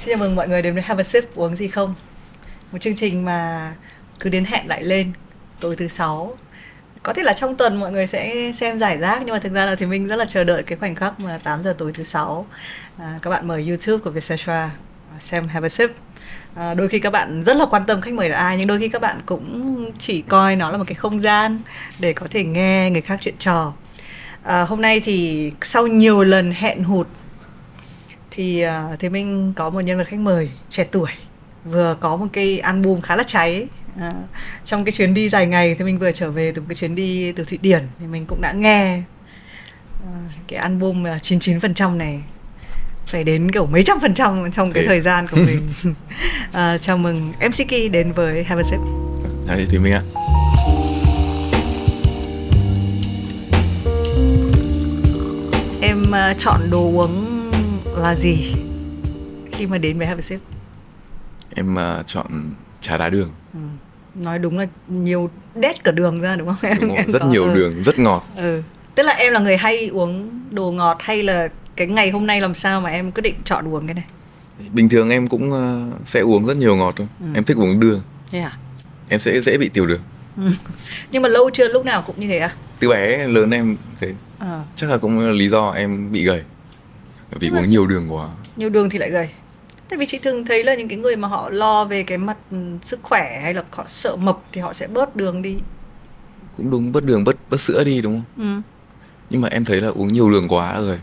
Xin chào mừng mọi người đến với Have a Sip uống gì không? Một chương trình mà cứ đến hẹn lại lên tối thứ sáu. Có thể là trong tuần mọi người sẽ xem giải rác nhưng mà thực ra là thì mình rất là chờ đợi cái khoảnh khắc mà 8 giờ tối thứ sáu. À, các bạn mời YouTube của Vietcetera xem Have a Sip. À, đôi khi các bạn rất là quan tâm khách mời là ai nhưng đôi khi các bạn cũng chỉ coi nó là một cái không gian để có thể nghe người khác chuyện trò. À, hôm nay thì sau nhiều lần hẹn hụt thì uh, thì mình có một nhân vật khách mời trẻ tuổi vừa có một cái album khá là cháy à, trong cái chuyến đi dài ngày thì mình vừa trở về từ một cái chuyến đi từ thụy điển thì mình cũng đã nghe à, cái album 99% này phải đến kiểu mấy trăm phần trăm trong cái thời gian của mình. À, chào mừng MC Ki đến với Have a Sip. Đấy, thì mình ạ. Em uh, chọn đồ uống là gì khi mà đến với Have a Sip em uh, chọn trà đá đường ừ. nói đúng là nhiều đét cả đường ra đúng không em, đúng em rất có, nhiều ừ. đường rất ngọt ừ. tức là em là người hay uống đồ ngọt hay là cái ngày hôm nay làm sao mà em quyết định chọn uống cái này bình thường em cũng uh, sẽ uống rất nhiều ngọt thôi ừ. em thích uống đường thế à em sẽ dễ bị tiểu đường ừ. nhưng mà lâu chưa lúc nào cũng như thế à từ bé lớn em thế à. chắc là cũng là lý do em bị gầy vì uống nhiều đường quá. Nhiều đường thì lại gầy. Tại vì chị thường thấy là những cái người mà họ lo về cái mặt ừ, sức khỏe hay là họ sợ mập thì họ sẽ bớt đường đi. Cũng đúng bớt đường bớt bớt sữa đi đúng không? Ừ. nhưng mà em thấy là uống nhiều đường quá rồi.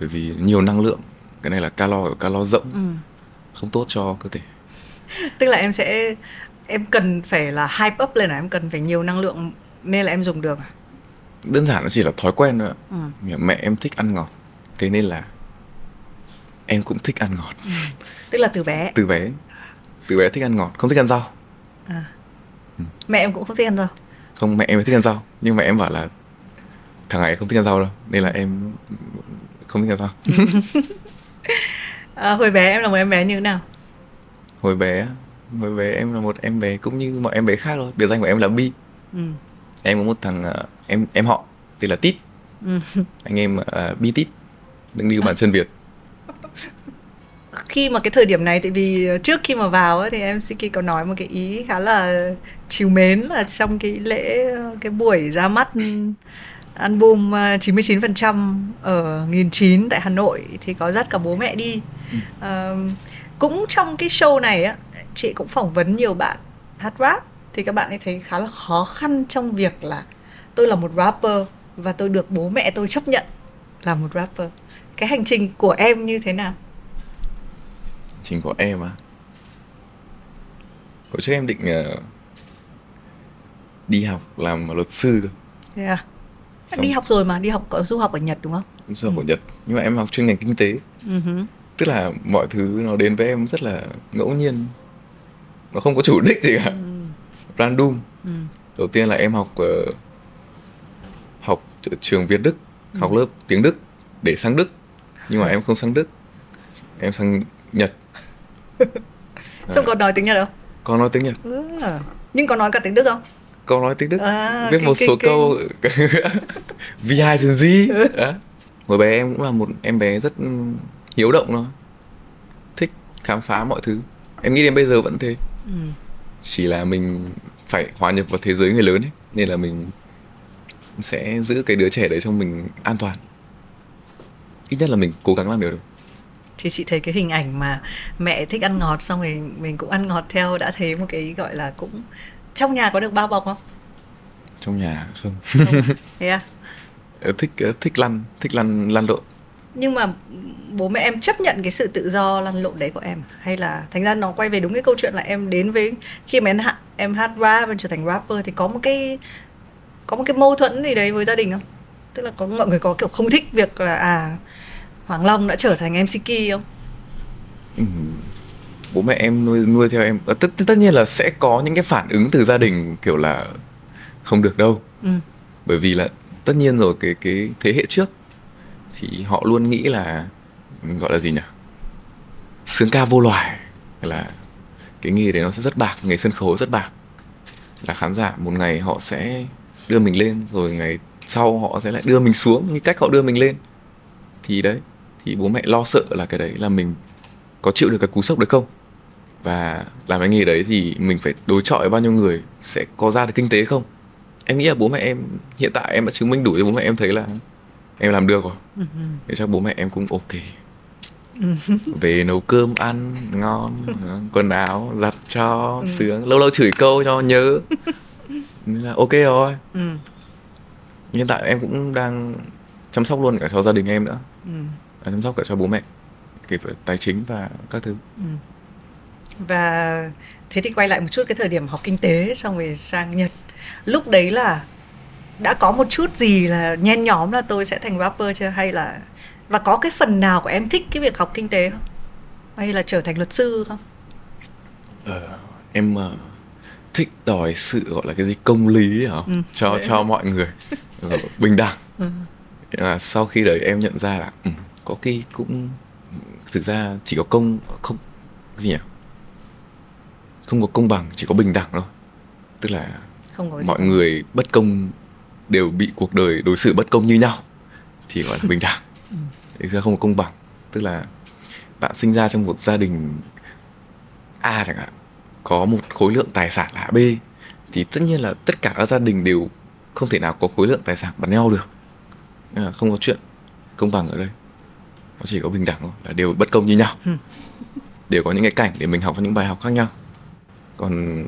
Bởi vì nhiều năng lượng. Cái này là calo calo rộng. Ừ. không tốt cho cơ thể. Tức là em sẽ em cần phải là hype up lên là em cần phải nhiều năng lượng nên là em dùng đường à? Đơn giản nó chỉ là thói quen thôi ừ. mẹ em thích ăn ngọt. Thế nên là em cũng thích ăn ngọt. Ừ. tức là từ bé. Từ bé. Từ bé thích ăn ngọt không thích ăn rau. À. ừ. mẹ em cũng không thích ăn rau. Không mẹ em thích ăn rau nhưng mẹ em bảo là thằng này không thích ăn rau đâu nên là em không thích ăn rau. À, hồi bé em là một em bé như thế nào? Hồi bé hồi bé em là một em bé cũng như mọi em bé khác thôi. Biệt danh của em là bi. Ừ. em có một thằng uh, em em họ tên là tít. Ừ. anh em uh, bi tít đừng đi bàn chân việt khi mà cái thời điểm này tại vì trước khi mà vào ấy, thì em Siki có nói một cái ý khá là chiều mến là trong cái lễ cái buổi ra mắt album 99% ở nghìn chín tại Hà Nội thì có dắt cả bố mẹ đi. À, cũng trong cái show này á, chị cũng phỏng vấn nhiều bạn hát rap thì các bạn ấy thấy khá là khó khăn trong việc là tôi là một rapper và tôi được bố mẹ tôi chấp nhận là một rapper. Cái hành trình của em như thế nào? Trình của em à hồi trước em định uh, đi học làm luật sư cơ yeah. Xong... đi học rồi mà đi học du học ở nhật đúng không du học ừ. ở nhật nhưng mà em học chuyên ngành kinh tế uh-huh. tức là mọi thứ nó đến với em rất là ngẫu nhiên nó không có chủ đích gì cả uh-huh. random uh-huh. đầu tiên là em học uh, học trường việt đức uh-huh. học lớp tiếng đức để sang đức nhưng mà em không sang đức em sang nhật Xong còn nói tiếng Nhật không? Con nói tiếng Nhật. À. Nhưng có nói cả tiếng Đức không? Con nói tiếng Đức. À, Biết một số câu Vi hai dần gì. Hồi bé em cũng là một em bé rất hiếu động thôi. Thích khám phá mọi thứ. Em nghĩ đến bây giờ vẫn thế. Ừ. Chỉ là mình phải hòa nhập vào thế giới người lớn ấy. Nên là mình sẽ giữ cái đứa trẻ đấy trong mình an toàn. Ít nhất là mình cố gắng làm điều đó thì chị thấy cái hình ảnh mà mẹ thích ăn ngọt xong rồi mình cũng ăn ngọt theo đã thấy một cái gọi là cũng trong nhà có được bao bọc không? Trong nhà không, không. thế à? Ờ, thích ờ, thích lăn thích lăn lăn lộn. Nhưng mà bố mẹ em chấp nhận cái sự tự do lăn lộn đấy của em hay là thành ra nó quay về đúng cái câu chuyện là em đến với khi mà em hát em hát rap em trở thành rapper thì có một cái có một cái mâu thuẫn gì đấy với gia đình không? Tức là có mọi người có kiểu không thích việc là à Hoàng Long đã trở thành MC Ki không? Ừ. Bố mẹ em nuôi nuôi theo em tất tất nhiên là sẽ có những cái phản ứng từ gia đình kiểu là không được đâu. Ừ. Bởi vì là tất nhiên rồi cái cái thế hệ trước thì họ luôn nghĩ là gọi là gì nhỉ? Sướng ca vô loài là cái nghề đấy nó sẽ rất bạc, nghề sân khấu rất bạc. Là khán giả một ngày họ sẽ đưa mình lên rồi ngày sau họ sẽ lại đưa mình xuống như cách họ đưa mình lên thì đấy thì bố mẹ lo sợ là cái đấy là mình có chịu được cái cú sốc đấy không? Và làm cái nghề đấy thì mình phải đối chọi bao nhiêu người sẽ có ra được kinh tế không? Em nghĩ là bố mẹ em hiện tại em đã chứng minh đủ cho bố mẹ em thấy là em làm được rồi. Để cho bố mẹ em cũng ok. Về nấu cơm ăn ngon quần áo giặt cho ừ. sướng lâu lâu chửi câu cho nhớ. Nên là ok rồi. Ừ. hiện tại em cũng đang chăm sóc luôn cả cho gia đình em nữa. Ừ. chăm sóc cả cho bố mẹ kể về tài chính và các thứ. Ừ. và thế thì quay lại một chút cái thời điểm học kinh tế xong rồi sang nhật. Lúc đấy là đã có một chút gì là nhen nhóm là tôi sẽ thành rapper chưa? Hay là và có cái phần nào của em thích cái việc học kinh tế không? Hay là trở thành luật sư không? Ờ, em uh, thích đòi sự gọi là cái gì công lý hả? Ừ, cho đấy. cho mọi người. Ờ, bình đẳng. Ừ. là sau khi đấy em nhận ra là um, có khi cũng thực ra chỉ có công không gì nhỉ? Không có công bằng chỉ có bình đẳng thôi. Tức là không có mọi người bất công đều bị cuộc đời đối xử bất công như nhau thì gọi là bình đẳng. Ừ. thực ra không có công bằng. Tức là bạn sinh ra trong một gia đình A chẳng hạn có một khối lượng tài sản là B thì tất nhiên là tất cả các gia đình đều không thể nào có khối lượng tài sản bằng nhau được. Không có chuyện công bằng ở đây nó chỉ có bình đẳng thôi là đều bất công như nhau ừ. đều có những cái cảnh để mình học những bài học khác nhau còn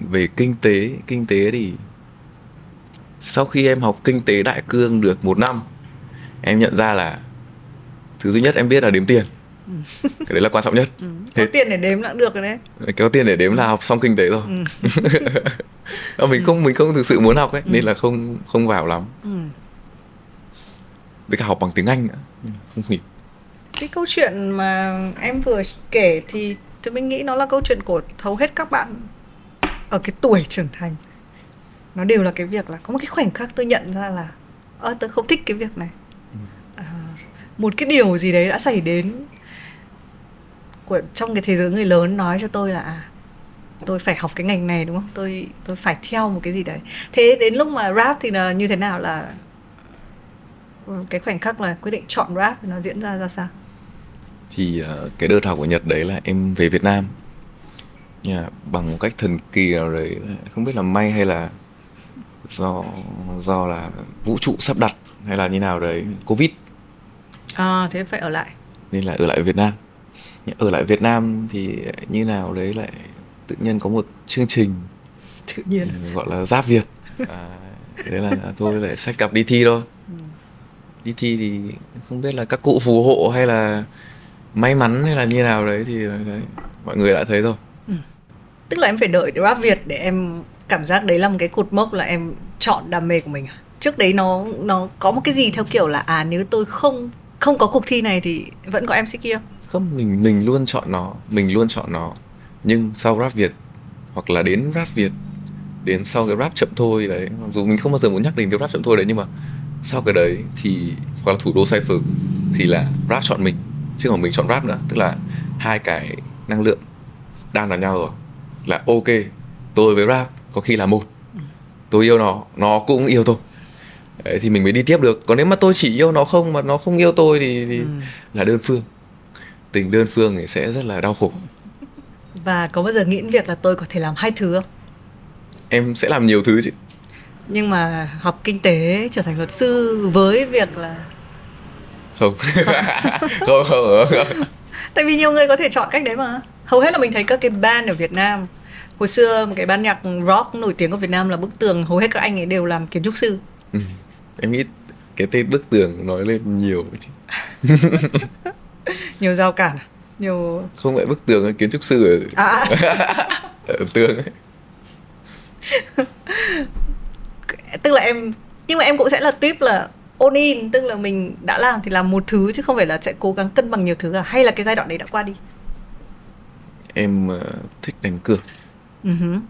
về kinh tế kinh tế thì sau khi em học kinh tế đại cương được một năm em nhận ra là thứ duy nhất em biết là đếm tiền ừ. cái đấy là quan trọng nhất ừ. có Thế... tiền để đếm là cũng được rồi đấy có tiền để đếm là học xong kinh tế rồi ừ. mình không mình không thực sự muốn học ấy ừ. nên là không không vào lắm ừ. với cả học bằng tiếng anh nữa không hiểu cái câu chuyện mà em vừa kể thì tôi mình nghĩ nó là câu chuyện của hầu hết các bạn ở cái tuổi trưởng thành. Nó đều là cái việc là có một cái khoảnh khắc tôi nhận ra là ơ tôi không thích cái việc này. À, một cái điều gì đấy đã xảy đến của trong cái thế giới người lớn nói cho tôi là à tôi phải học cái ngành này đúng không? Tôi tôi phải theo một cái gì đấy. Thế đến lúc mà rap thì là như thế nào là cái khoảnh khắc là quyết định chọn rap nó diễn ra ra sao thì uh, cái đợt học của nhật đấy là em về việt nam. Yeah, bằng một cách thần kỳ nào đấy không biết là may hay là do do là vũ trụ sắp đặt hay là như nào đấy covid. À thế phải ở lại. Nên là ở lại Việt Nam. Ở lại Việt Nam thì như nào đấy lại tự nhiên có một chương trình tự nhiên. Gọi là giáp Việt. À, đấy là tôi lại sách cặp đi thi thôi. Ừ. đi thi thì không biết là các cụ phù hộ hay là may mắn hay là như nào đấy thì đấy mọi người đã thấy rồi ừ. tức là em phải đợi rap Việt để em cảm giác đấy là một cái cột mốc là em chọn đam mê của mình à trước đấy nó nó có một cái gì theo kiểu là à nếu tôi không không có cuộc thi này thì vẫn có MCQ không? Không, mình mình luôn chọn nó, mình luôn chọn nó. Nhưng sau rap Việt hoặc là đến rap Việt đến sau cái rap chậm thôi đấy, mặc dù mình không bao giờ muốn nhắc đến cái rap chậm thôi đấy nhưng mà sau cái đấy thì hoặc là thủ đô Cypher thì là rap chọn mình chứ không mình chọn rap nữa, tức là hai cái năng lượng đang là nhau rồi. Là ok, tôi với rap có khi là một. Tôi yêu nó nó cũng yêu tôi. Đấy, thì mình mới đi tiếp được. Còn nếu mà tôi chỉ yêu nó không mà nó không yêu tôi thì, thì ừ. là đơn phương. Tình đơn phương thì sẽ rất là đau khổ. Và có bao giờ nghĩ đến việc là tôi có thể làm hai thứ không? Em sẽ làm nhiều thứ chứ. Nhưng mà học kinh tế trở thành luật sư với việc là không không, không, không. tại vì nhiều người có thể chọn cách đấy mà hầu hết là mình thấy các cái band ở Việt Nam hồi xưa một cái ban nhạc rock nổi tiếng của Việt Nam là bức tường hầu hết các anh ấy đều làm kiến trúc sư ừ. em nghĩ cái tên bức tường nói lên nhiều chứ nhiều giao cản à? nhiều không phải bức tường kiến trúc sư ở, à. ở tường ấy tức là em nhưng mà em cũng sẽ là tiếp là ôn in tức là mình đã làm thì làm một thứ chứ không phải là sẽ cố gắng cân bằng nhiều thứ à hay là cái giai đoạn đấy đã qua đi? Em uh, thích đánh cược. Uh-huh.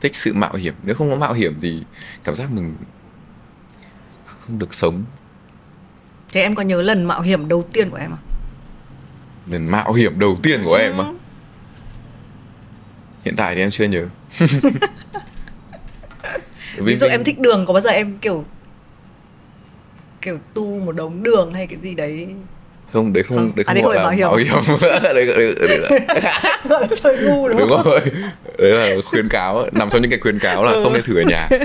thích sự mạo hiểm. Nếu không có mạo hiểm thì cảm giác mình không được sống. Thế em có nhớ lần mạo hiểm đầu tiên của em không? Lần mạo hiểm đầu tiên của uh-huh. em à? Hiện tại thì em chưa nhớ. Ví dụ em thích đường có bao giờ em kiểu kiểu tu một đống đường hay cái gì đấy. Không đấy không, Không. đấy À, không đấy gọi không là bảo bảo hiểm. Đấy, đấy, đấy, đấy, gọi là chơi ngu đúng đúng không? rồi. Đấy là khuyến cáo nằm trong những cái khuyến cáo là không nên thử ở nhà.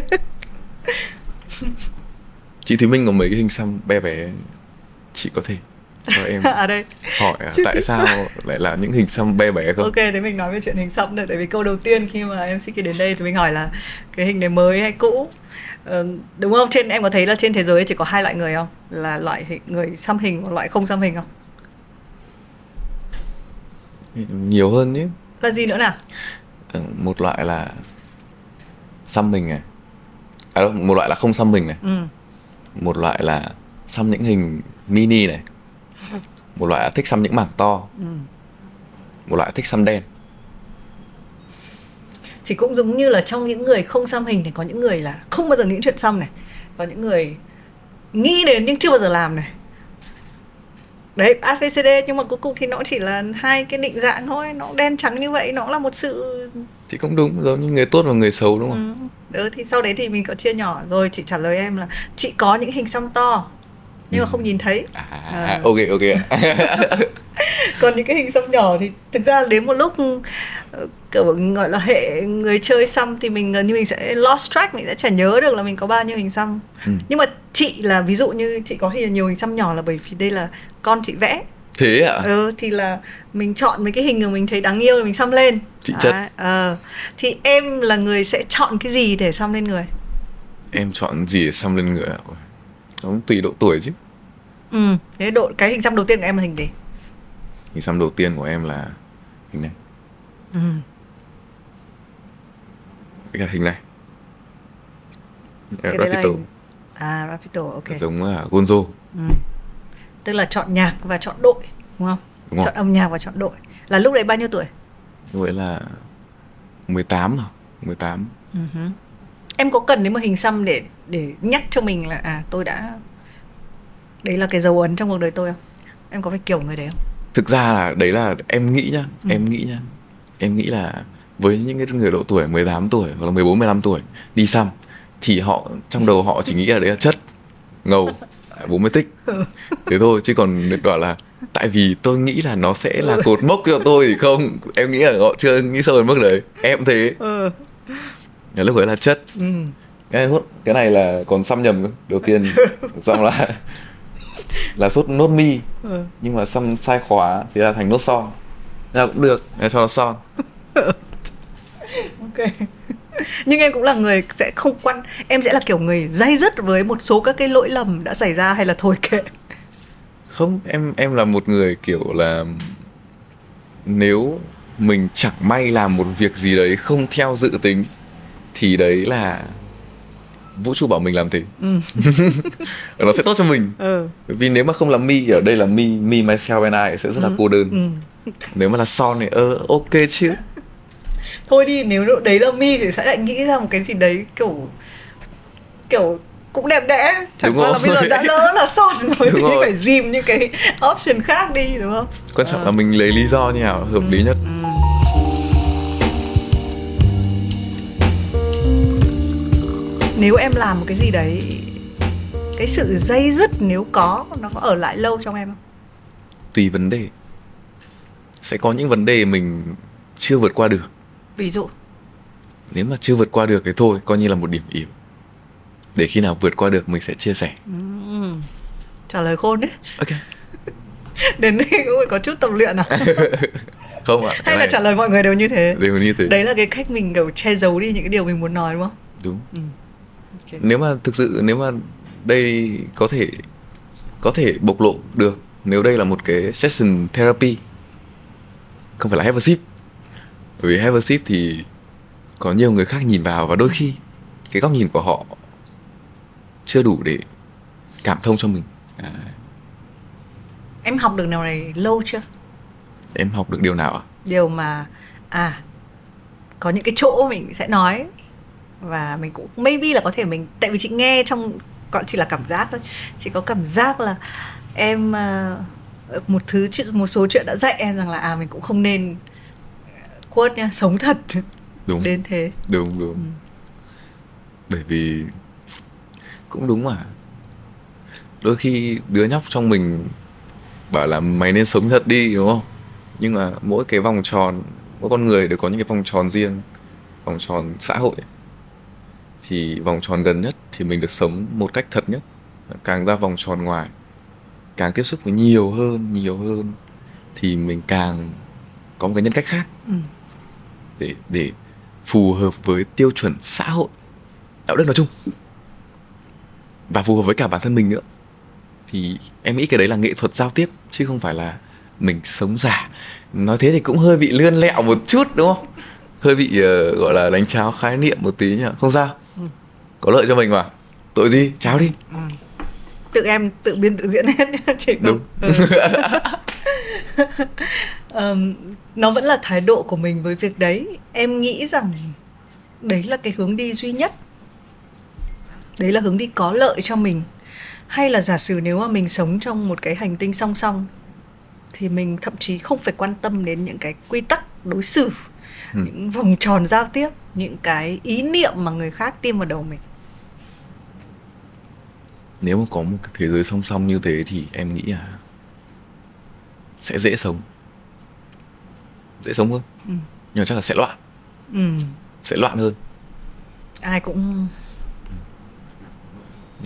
Chị Thúy Minh có mấy cái hình xăm bé bé. Chị có thể cho em à đây. hỏi à, tại sao lại là những hình xăm bé bé không? Ok thế mình nói về chuyện hình xăm nữa tại vì câu đầu tiên khi mà em xin đến đây thì mình hỏi là cái hình này mới hay cũ Ờ, đúng không? Trên em có thấy là trên thế giới chỉ có hai loại người không? Là loại hình, người xăm hình và loại không xăm hình không? Nhiều hơn nhé là gì nữa nào? Ừ, một loại là xăm mình này. À đâu, một loại là không xăm mình này. Ừ. Một loại là xăm những hình mini này. Một loại là thích xăm những mảng to. Ừ. Một loại thích xăm đen thì cũng giống như là trong những người không xăm hình thì có những người là không bao giờ nghĩ chuyện xăm này. Có những người nghĩ đến nhưng chưa bao giờ làm này. Đấy ABCD nhưng mà cuối cùng thì nó chỉ là hai cái định dạng thôi. Nó đen trắng như vậy nó là một sự thì cũng đúng giống như người tốt và người xấu đúng không? Ừ. ừ thì sau đấy thì mình có chia nhỏ. Rồi chị trả lời em là chị có những hình xăm to nhưng mà Ừ. không nhìn thấy à, À. ok ok còn những cái hình xăm nhỏ thì thực ra đến một lúc kiểu gọi là hệ người chơi xăm thì mình gần như mình sẽ lost track mình sẽ chả nhớ được là mình có bao nhiêu hình xăm Ừ. nhưng mà chị là ví dụ như chị có nhiều hình xăm nhỏ là bởi vì đây là con chị vẽ thế ạ ừ, thì là mình chọn mấy cái hình mà mình thấy đáng yêu thì mình xăm lên Chị chất. Đấy, ờ. thì em là người sẽ chọn cái gì để xăm lên người em chọn gì để xăm lên người ạ nó tùy độ tuổi chứ. Ừ thế độ cái hình xăm đầu tiên của em là hình gì? Hình xăm đầu tiên của em là hình này. Ừ. cả hình này. Cái đấy là Rapito. hình... à Rapito ok. Giống là Gonzo. Ừ. tức là chọn nhạc và chọn đội đúng không? Đúng chọn âm nhạc và chọn đội. Là lúc đấy bao nhiêu tuổi? Như vậy là 18 rồi 18 Ừ hứ. Em có cần đến một hình xăm để để nhắc cho mình là à tôi đã đấy là cái dấu ấn trong cuộc đời tôi không? Em có phải kiểu người đấy không? Thực ra là đấy là em nghĩ nhá Ừ. em nghĩ nhá. Em nghĩ là với những cái người độ tuổi 18 tuổi hoặc là 14 15 tuổi đi xăm thì họ trong đầu họ chỉ nghĩ là đấy là chất ngầu bố mới tích. Ừ. thế thôi chứ còn bảo là tại vì tôi nghĩ là nó sẽ là cột mốc cho tôi thì không. Em nghĩ là họ chưa nghĩ sâu đến mức đấy. Em thế. Ừ. là lúc đấy là chất ừ. cái này, cái này là còn xăm nhầm đầu tiên xong là là sốt nốt mi. Ừ. nhưng mà xăm sai khóa thì là thành nốt son là cũng được Thế cho nó son ok. Nhưng em cũng là người sẽ không quan em sẽ là kiểu người dây dứt với một số các cái lỗi lầm đã xảy ra hay là thôi kệ? Không em em là một người kiểu là nếu mình chẳng may làm một việc gì đấy không theo dự tính thì đấy là vũ trụ bảo mình làm thế ừ. nó sẽ tốt cho mình ừ. vì nếu mà không là mi ở đây là mi mi myself and I sẽ rất là cô đơn ừ. nếu mà là son thì ơ ok chứ thôi đi nếu đấy là mi thì sẽ lại nghĩ ra một cái gì đấy kiểu kiểu cũng đẹp đẽ chẳng qua là bây giờ đã lỡ là son rồi Đúng thì rồi. phải dìm những cái option khác đi đúng không quan trọng Ờ. là mình lấy lý do như nào hợp lý nhất ừ. Nếu em làm một cái gì đấy cái sự dây dứt nếu có nó có ở lại lâu trong em không? Tùy vấn đề. Sẽ có những vấn đề mình chưa vượt qua được. Ví dụ? Nếu mà chưa vượt qua được thì thôi coi như là một điểm yếu. Để khi nào vượt qua được mình sẽ chia sẻ. Ừ. trả lời khôn đấy. Ok. Đến đây cũng phải có chút tập luyện à? Không ạ hay là trả lời mọi người đều như thế? Đều như thế. Đấy là cái cách mình kiểu che giấu đi những cái điều mình muốn nói đúng không? Đúng. Ừ. Nếu mà thực sự nếu mà đây có thể có thể bộc lộ được nếu đây là một cái session therapy không phải là have a sip. Bởi vì have a sip thì có nhiều người khác nhìn vào và đôi khi cái góc nhìn của họ chưa đủ để cảm thông cho mình. À, em học được điều này lâu chưa? Em học được điều nào ạ? Điều mà à có những cái chỗ mình sẽ nói và mình cũng maybe là có thể mình tại vì chị nghe trong còn chỉ là cảm giác thôi. Chị có cảm giác là em à, một thứ chuyện- một số chuyện đã dạy em rằng là à mình cũng không nên quote nha sống thật đúng. đến thế. Đúng đúng. Ừ. bởi vì cũng đúng mà. Đôi khi đứa nhóc trong mình bảo là mày nên sống thật đi đúng không? Nhưng mà mỗi cái vòng tròn mỗi con người đều có những cái vòng tròn riêng vòng tròn xã hội thì vòng tròn gần nhất thì mình được sống một cách thật nhất. Càng ra vòng tròn ngoài càng tiếp xúc với nhiều hơn nhiều hơn thì mình càng có một cái nhân cách khác. Ừ. để để phù hợp với tiêu chuẩn xã hội đạo đức nói chung. Và phù hợp với cả bản thân mình nữa. Thì em nghĩ cái đấy là nghệ thuật giao tiếp chứ không phải là mình sống giả. Nói thế thì cũng hơi bị lươn lẹo một chút đúng không? Hơi bị uh, gọi là đánh cháo khái niệm một tí nhỉ? Không sao. Có lợi cho mình mà. Tội gì? Cháo đi. Ừ. tự em tự biên tự diễn hết chị đúng. Ừ. um, nó vẫn là thái độ của mình với việc đấy. Em nghĩ rằng đấy là cái hướng đi duy nhất. Đấy là hướng đi có lợi cho mình. Hay là giả sử nếu mà mình sống trong một cái hành tinh song song thì mình thậm chí không phải quan tâm đến những cái quy tắc đối xử ừ. những vòng tròn giao tiếp những cái ý niệm mà người khác tiêm vào đầu mình nếu mà có một cái thế giới song song như thế thì em nghĩ là sẽ dễ sống. Dễ sống hơn. Ừ. nhưng mà chắc là sẽ loạn. Ừ. sẽ loạn hơn. Ai cũng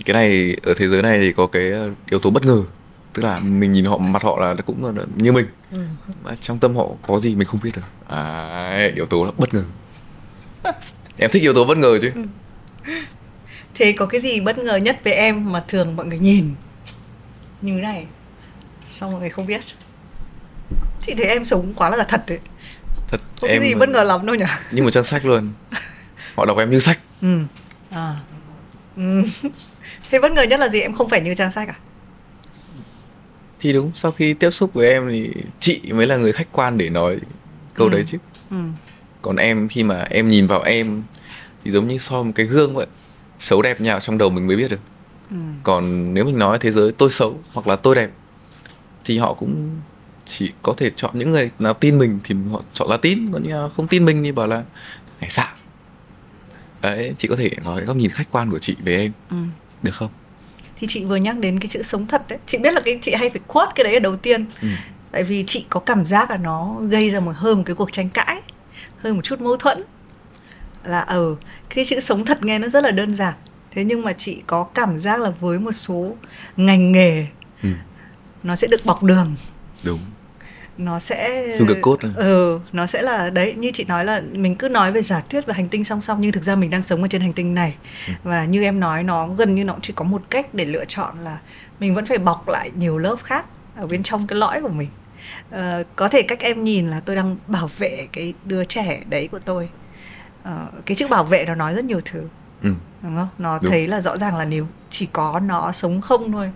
cái này ở thế giới này thì có cái yếu tố bất ngờ. Tức là mình nhìn họ mặt họ là cũng là như mình. Ừ. mà trong tâm họ có gì mình không biết được. À yếu tố là bất ngờ. Em thích yếu tố bất ngờ chứ. Ừ. thế có cái gì bất ngờ nhất về em mà thường mọi người nhìn? Như thế này xong mọi người không biết? Chị thấy em sống quá là thật đấy. Thật không em... cái gì bất ngờ lắm đâu nhỉ như một trang sách luôn. Họ đọc em như sách. Ừ. À. Ừ. thế bất ngờ nhất là gì? Em không phải như trang sách à? Thì đúng sau khi tiếp xúc với em thì chị mới là người khách quan để nói câu ừ. đấy chứ. Ừ. còn em khi mà em nhìn vào em thì giống như soi một cái gương vậy xấu đẹp nhạo trong đầu mình mới biết được. Ừ. còn nếu mình nói thế giới tôi xấu hoặc là tôi đẹp thì họ cũng chỉ có thể chọn những người nào tin mình thì họ chọn là tin. Còn như không tin mình thì bảo là này xạo đấy chị có thể nói góc nhìn khách quan của chị về em. Ừ. được không? Thì chị vừa nhắc đến cái chữ sống thật đấy. Chị biết là cái chị hay phải quote cái đấy ở đầu tiên. Ừ. tại vì chị có cảm giác là nó gây ra một hơn một cái cuộc tranh cãi hơi một chút mâu thuẫn là ở ừ, cái chữ sống thật nghe nó rất là đơn giản. Thế nhưng mà chị có cảm giác là với một số ngành nghề ừ. nó sẽ được bọc đường. Đúng. Nó sẽ cốt ừ nó sẽ là đấy như chị nói là mình cứ nói về giả thuyết và hành tinh song song nhưng thực ra mình đang sống ở trên hành tinh này. Ừ. và như em nói nó gần như nó chỉ có một cách để lựa chọn là mình vẫn phải bọc lại nhiều lớp khác ở bên trong cái lõi của mình. Uh, có thể cách em nhìn là tôi đang bảo vệ cái đứa trẻ đấy của tôi uh, cái chữ bảo vệ nó nói rất nhiều thứ ừ. đúng không nó đúng. thấy là rõ ràng là nếu chỉ có nó sống không thôi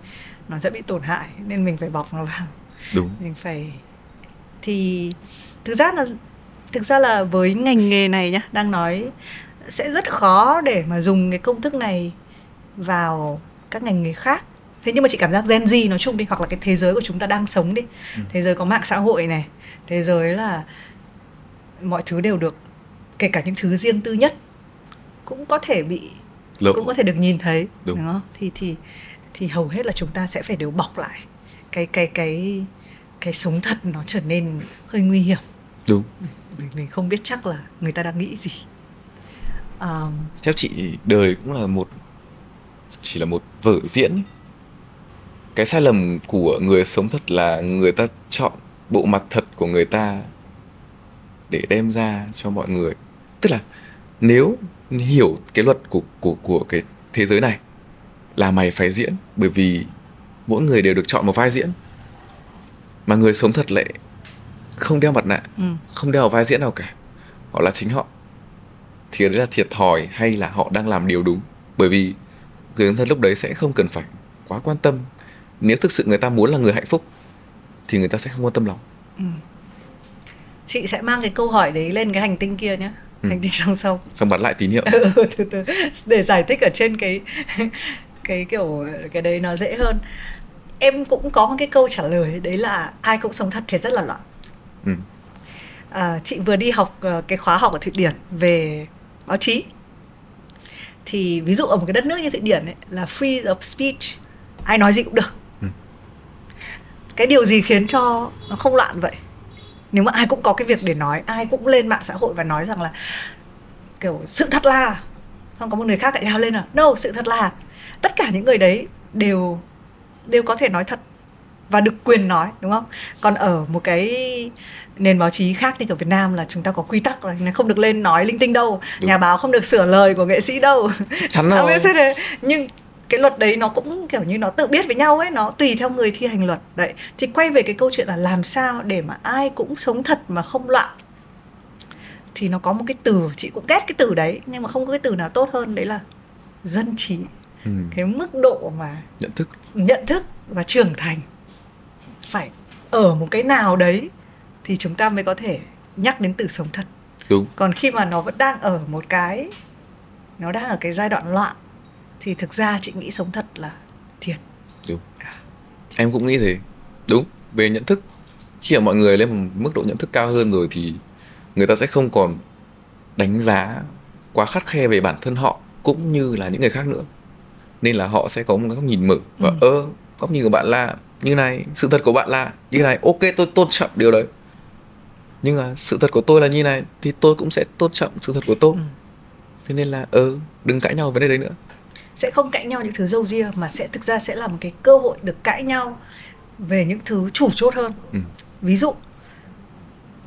nó sẽ bị tổn hại nên mình phải bọc nó vào đúng mình phải thì thực ra là thực ra là với ngành nghề này nhá đang nói sẽ rất khó để mà dùng cái công thức này vào các ngành nghề khác thế nhưng mà chị cảm giác Gen Z nói chung đi hoặc là cái thế giới của chúng ta đang sống đi ừ. thế giới có mạng xã hội này thế giới là mọi thứ đều được kể cả những thứ riêng tư nhất cũng có thể bị Lộ. cũng có thể được nhìn thấy đúng. đúng không thì thì thì hầu hết là chúng ta sẽ phải đều bọc lại cái cái cái cái sống thật nó trở nên hơi nguy hiểm. Đúng. Mình mình không biết chắc là người ta đang nghĩ gì. Um, theo chị đời cũng là một chỉ là một vở diễn. Cái sai lầm của người sống thật là người ta chọn bộ mặt thật của người ta để đem ra cho mọi người tức là nếu hiểu cái luật của của của cái thế giới này là mày phải diễn bởi vì mỗi người đều được chọn một vai diễn mà người sống thật lệ không đeo mặt nạ ừ. không đeo vai diễn nào cả. Họ là chính họ. Thì đấy là thiệt thòi hay là họ đang làm điều đúng? Bởi vì người sống thật lúc đấy sẽ không cần phải quá quan tâm. Nếu thực sự người ta muốn là người hạnh phúc thì người ta sẽ không quan tâm lòng ừ. chị sẽ mang cái câu hỏi đấy lên cái hành tinh kia nhé ừ. hành tinh song song. Xong bắn lại tín hiệu. Ừ, từ từ. Để giải thích ở trên cái cái kiểu cái đấy nó dễ hơn. Em cũng có một cái câu trả lời đấy là ai cũng sống thật thì rất là loạn. Ừ. à, chị vừa đi học uh, cái khóa học ở thụy điển về báo chí. Thì ví dụ ở một cái đất nước như thụy điển ấy, là free of speech ai nói gì cũng được. Ừ. cái điều gì khiến cho nó không loạn vậy nếu mà ai cũng có cái việc để nói ai cũng lên mạng xã hội và nói rằng là kiểu sự thật là không có một người khác lại gào lên là no sự thật là tất cả những người đấy đều đều có thể nói thật và được quyền nói đúng không? Còn ở một cái nền báo chí khác như ở Việt Nam là chúng ta có quy tắc là không được lên nói linh tinh đâu đúng. nhà báo không được sửa lời của nghệ sĩ đâu. Chắn rồi. Nhưng cái luật đấy nó cũng kiểu như nó tự biết với nhau ấy nó tùy theo người thi hành luật. Đấy thì quay về cái câu chuyện là làm sao để mà ai cũng sống thật mà không loạn. Thì nó có một cái từ chị cũng ghét cái từ đấy nhưng mà không có cái từ nào tốt hơn đấy là dân trí. Ừ. cái mức độ mà nhận thức. nhận thức và trưởng thành. Phải ở một cái nào đấy thì chúng ta mới có thể nhắc đến từ sống thật. Đúng. Còn khi mà nó vẫn đang ở một cái nó đang ở cái giai đoạn loạn thì thực ra chị nghĩ sống thật là thiệt. Đúng. À. em cũng nghĩ thế. Đúng về nhận thức. Khi mà mọi người lên một mức độ nhận thức cao hơn rồi thì người ta sẽ không còn đánh giá quá khắt khe về bản thân họ cũng như là những người khác nữa. Nên là họ sẽ có một góc nhìn mở và ừ. ơ góc nhìn của bạn là như này sự thật của bạn là như này. Ok tôi tôn trọng điều đấy. Nhưng mà sự thật của tôi là như này thì tôi cũng sẽ tôn trọng sự thật của tôi. Ừ. thế nên là ơ đừng cãi nhau vấn đề đấy nữa sẽ không cãi nhau những thứ dâu ria mà sẽ thực ra sẽ là một cái cơ hội được cãi nhau về những thứ chủ chốt hơn. Ừ. ví dụ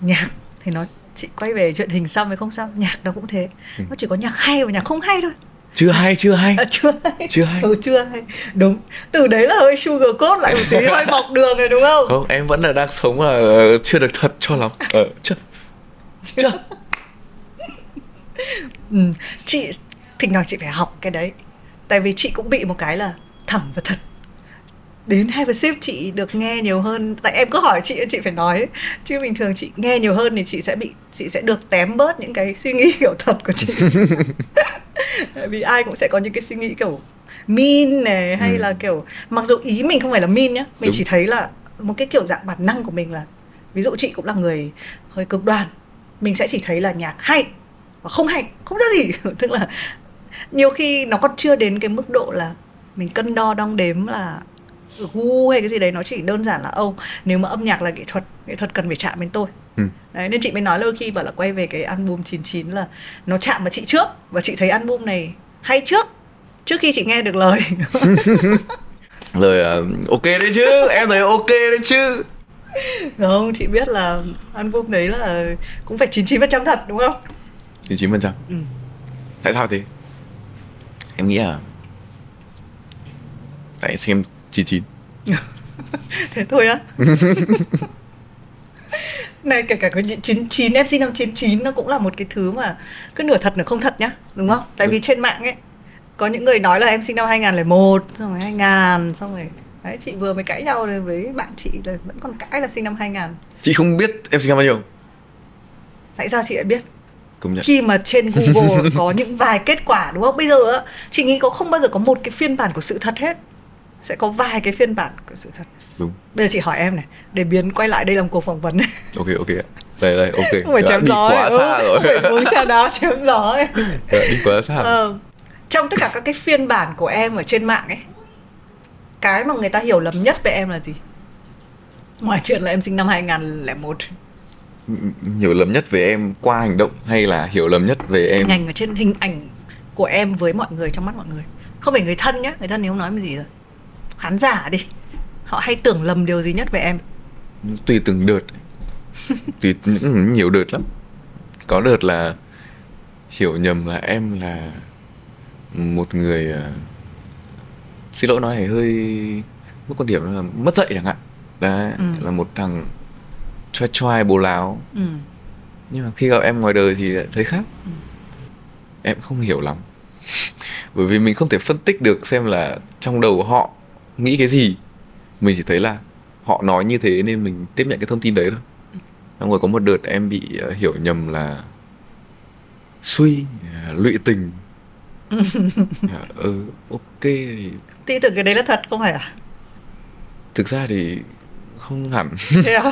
nhạc thì nó chị quay về chuyện hình xăm hay không xăm nhạc nó cũng thế. Ừ. nó chỉ có nhạc hay và nhạc không hay thôi. Chưa hay chưa hay. À, chưa hay. Chưa hay. Ừ, chưa hay. Đúng. Từ đấy là hơi sugar coat lại một tí hơi mọc đường rồi đúng không? Không em vẫn là đang sống là chưa được thật cho lắm. Ờ chưa. Chưa. Ừ, chị thỉnh thoảng chị phải học cái đấy tại vì chị cũng bị một cái là thẳng và thật. Đến hai và ship chị được nghe nhiều hơn. Tại em cứ hỏi chị chị phải nói. Chứ bình thường chị nghe nhiều hơn thì chị sẽ bị chị sẽ được tém bớt những cái suy nghĩ kiểu thật của chị. Vì ai cũng sẽ có những cái suy nghĩ kiểu mean này hay ừ. là kiểu mặc dù ý mình không phải là mean nhá mình Đúng. chỉ thấy là một cái kiểu dạng bản năng của mình là ví dụ chị cũng là người hơi cực đoan mình sẽ chỉ thấy là nhạc hay và không hay không ra gì. Tức là nhiều khi nó còn chưa đến cái mức độ là mình cân đo đong đếm là gu hay cái gì đấy nó chỉ đơn giản là ô nếu mà âm nhạc là nghệ thuật nghệ thuật cần phải chạm đến tôi. Ừ. đấy nên chị mới nói đôi khi bảo là quay về cái album 99 là nó chạm vào chị trước và chị thấy album này hay trước trước khi chị nghe được lời. Lời uh, ok đấy chứ em thấy ok đấy chứ. Không chị biết là album đấy là cũng phải 99% thật đúng không? 99% ừ. tại sao thế em nghĩ là tại xem 99 thế thôi á. Này kể cả cái 99 em sinh năm 99 nó cũng là một cái thứ mà cứ nửa thật nửa không thật nhá đúng không? Tại vì trên mạng ấy có những người nói là em sinh năm 2001 xong rồi 2000 xong rồi đấy chị vừa mới cãi nhau với bạn chị là vẫn còn cãi là sinh năm 2000 chị không biết em sinh năm bao nhiêu. Tại sao chị lại biết Công nhận. khi mà trên Google có những vài kết quả đúng không? Bây giờ á chị nghĩ có không bao giờ có một cái phiên bản của sự thật hết. Sẽ có vài cái phiên bản của sự thật. Đúng. Bây giờ chị hỏi em này để biến quay lại đây làm cuộc phỏng vấn. Ok ok đây đây ok. Không phải chém gió quá ừ, xa rồi. Phải uống trà đá chém gió ấy. đi quá xa. Ờ, trong tất cả các cái phiên bản của em ở trên mạng ấy cái mà người ta hiểu lầm nhất về em là gì? Ngoài chuyện là em sinh năm 2001 hiểu lầm nhất về em qua hành động hay là hiểu lầm nhất về em? Hình ảnh ở trên hình ảnh của em với mọi người trong mắt mọi người. Không phải người thân nhé người thân thì không nói gì rồi. Khán giả đi. Họ hay tưởng lầm điều gì nhất về em? Tùy từng đợt. Tùy nhiều đợt lắm. Có đợt là hiểu nhầm là em là một người uh, xin lỗi nói này hơi mất quan điểm là mất dạy chẳng hạn. Đấy ừ. là một thằng trai trai bố láo. Ừ. nhưng mà khi gặp em ngoài đời thì thấy khác. Ừ. em không hiểu lắm. Bởi vì mình không thể phân tích được xem là trong đầu họ nghĩ cái gì. Mình chỉ thấy là họ nói như thế nên mình tiếp nhận cái thông tin đấy thôi. Xong rồi có một đợt em bị uh, hiểu nhầm là suy uh, lụy tình. Uh, ừ ok. Thì thì tưởng cái đấy là thật không phải à? Thực ra thì không hẳn thế à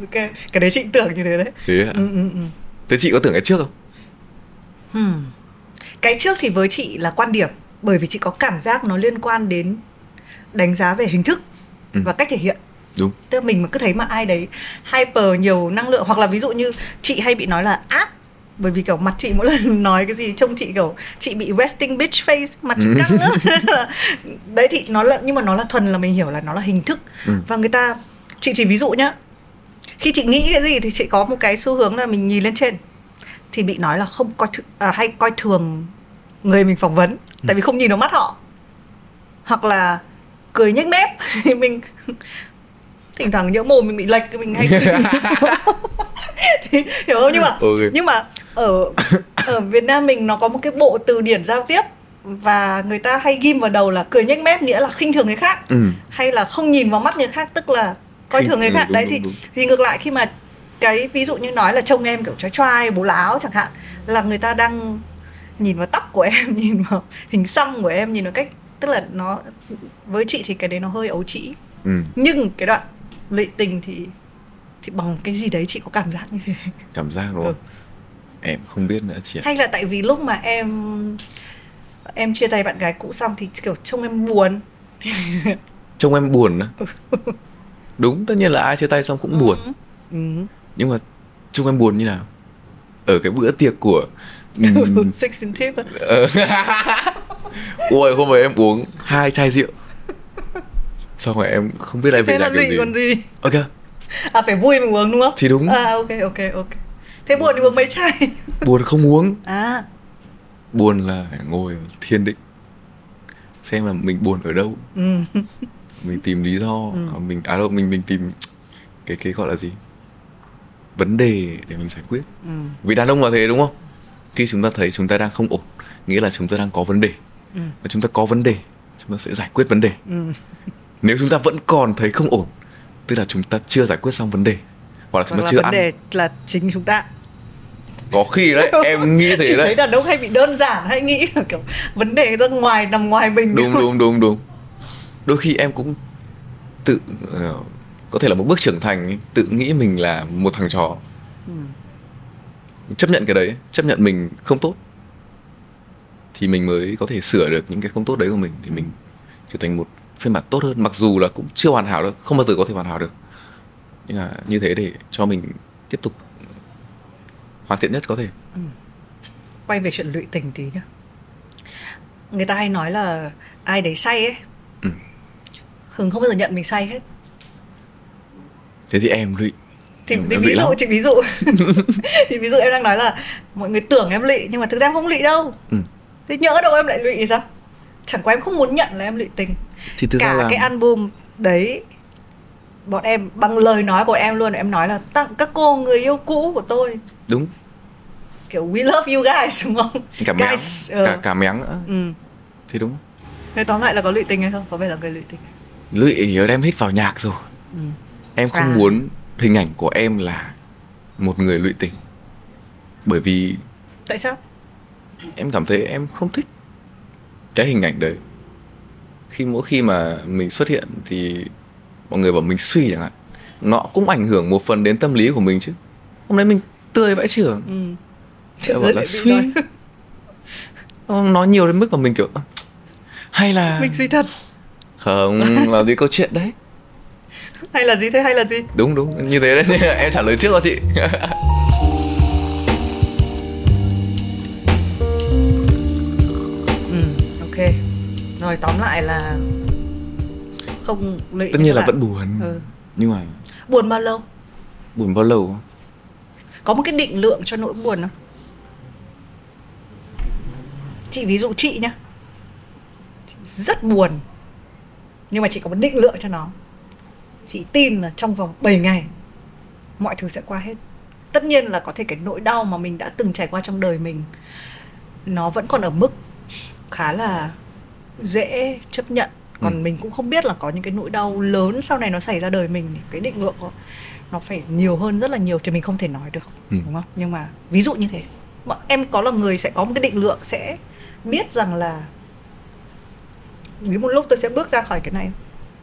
ok cái đấy chị tưởng như thế đấy thế à? ừ, ừ, ừ. thế chị có tưởng cái trước không hmm. cái trước thì với chị là quan điểm bởi vì chị có cảm giác nó liên quan đến đánh giá về hình thức ừ. và cách thể hiện đúng tức là mình mà cứ thấy mà ai đấy hyper nhiều năng lượng hoặc là ví dụ như chị hay bị nói là áp bởi vì kiểu mặt chị mỗi lần nói cái gì trông chị kiểu chị bị resting bitch face mặt chị căng á đấy thì nó là nhưng mà nó là thuần là mình hiểu là nó là hình thức Ừ. và người ta chị chỉ ví dụ nhá. Khi chị nghĩ cái gì thì chị có một cái xu hướng là mình nhìn lên trên. Thì bị nói là không coi th- à, hay coi thường người mình phỏng vấn. Tại vì không nhìn vào mắt họ. Hoặc là cười nhếch mép. Thì mình thỉnh thoảng nhỡ mồm mình bị lệch mình hay thì hiểu không? Nhưng mà Ok. nhưng mà ở ở Việt Nam mình nó có một cái bộ từ điển giao tiếp và người ta hay ghim vào đầu là cười nhếch mép nghĩa là khinh thường người khác ừ. hay là không nhìn vào mắt người khác tức là coi thường người ừ, khác. đấy thì thì ngược lại khi mà cái ví dụ như nói là trông em kiểu trói trai bố láo chẳng hạn là người ta đang nhìn vào tóc của em nhìn vào hình xăm của em nhìn vào cách tức là nó với chị thì cái đấy nó hơi ấu trĩ. Ừ. nhưng cái đoạn lụy tình thì thì bằng cái gì đấy chị có cảm giác như thế? Cảm giác đúng không? Ừ. em không biết nữa chị hay là tại vì lúc mà em em chia tay bạn gái cũ xong thì kiểu trông em buồn. Trông em buồn á đúng tất nhiên là ai chia tay xong cũng buồn. Ừ. nhưng mà trông em buồn như nào? Ở cái bữa tiệc của ừm, Sixteen tip á. ờ, ôi hôm ấy em uống hai chai rượu. Xong rồi em không biết lại về thế là lụy gì. còn gì? Ok à phải vui mình uống đúng không? Thì đúng. À ok ok ok. Thế buồn thì uống mấy chai? Buồn không uống. À. Buồn là ngồi thiền định. Xem là mình buồn ở đâu. Ừ. mình tìm lý do. À, mình à đâu mình mình tìm cái cái gọi là gì? Vấn đề để mình giải quyết. Ừ. vì đàn ông là thế đúng không? Khi chúng ta thấy chúng ta đang không ổn nghĩa là chúng ta đang có vấn đề. Ừ. và chúng ta có vấn đề chúng ta sẽ giải quyết vấn đề. Ừ. nếu chúng ta vẫn còn thấy không ổn tức là chúng ta chưa giải quyết xong vấn đề hoặc là chúng hoặc ta là chưa vấn ăn. đề là chính chúng ta. Có khi đấy em nghĩ thế thấy đấy. đàn ông hay bị đơn giản hay nghĩ là kiểu vấn đề ra ngoài nằm ngoài mình. Đúng đúng đúng đúng đôi khi em cũng tự ờ, có thể là một bước trưởng thành tự nghĩ mình là một thằng trò. Ừ. chấp nhận cái đấy chấp nhận mình không tốt thì mình mới có thể sửa được những cái không tốt đấy của mình thì mình trở thành một phiên bản tốt hơn. Mặc dù là cũng chưa hoàn hảo đâu không bao giờ có thể hoàn hảo được. Nhưng mà như thế để cho mình tiếp tục hoàn thiện nhất có thể. Quay về chuyện lụy tình tí nhá. Người ta hay nói là ai đấy say ấy Ừ. hưng không bao giờ nhận mình say hết. Thế thì em lụy. Thì, thì ví dụ chị ví dụ. Thì ví dụ em đang nói là mọi người tưởng em lụy nhưng mà thực ra em không lụy đâu. Ừ. thế nhỡ đâu em lại lụy thì sao? Chẳng qua em không muốn nhận là em lụy tình. Thì thực cả ra là cái album đấy bọn em bằng lời nói của em luôn em nói là tặng các cô người yêu cũ của tôi. Đúng. Kiểu we love you guys đúng không? Cả méng guys ờ. cả cả méng nữa ừ. thì đúng. Thế tóm lại là có lụy tình hay không? Có vẻ là người lụy tình lụy đem hít vào nhạc rồi ừ. em không À. muốn hình ảnh của em là một người lụy tình bởi vì tại sao em cảm thấy em không thích cái hình ảnh đấy khi mỗi khi mà mình xuất hiện thì mọi người bảo mình suy chẳng hạn nó cũng ảnh hưởng một phần đến tâm lý của mình chứ hôm nay mình tươi vãi trưởng ừ. Thế bảo là suy nói. Nó nói nhiều đến mức mà mình kiểu "Ơ, hay là mình suy thật không? Là gì câu chuyện đấy? Hay là gì thế? Hay là gì? Đúng đúng. Như thế đấy. Em trả lời trước cho chị. Ừ ok. Rồi tóm lại là không lụy tất nhiên là vẫn buồn. Ừ. nhưng mà buồn bao lâu? Buồn bao lâu? Có một cái định lượng cho nỗi buồn không? Chị ví dụ chị nhá. Chị rất buồn nhưng mà chị có một định lượng cho nó chị tin là trong vòng 7 ngày mọi thứ sẽ qua hết tất nhiên là có thể cái nỗi đau mà mình đã từng trải qua trong đời mình nó vẫn còn ở mức khá là dễ chấp nhận còn Ừ. mình cũng không biết là có những cái nỗi đau lớn sau này nó xảy ra đời mình cái định lượng của nó phải nhiều hơn rất là nhiều thì mình không thể nói được Ừ. đúng không nhưng mà ví dụ như thế bọn em có là người sẽ có một cái định lượng sẽ biết rằng là đến một lúc tôi sẽ bước ra khỏi cái này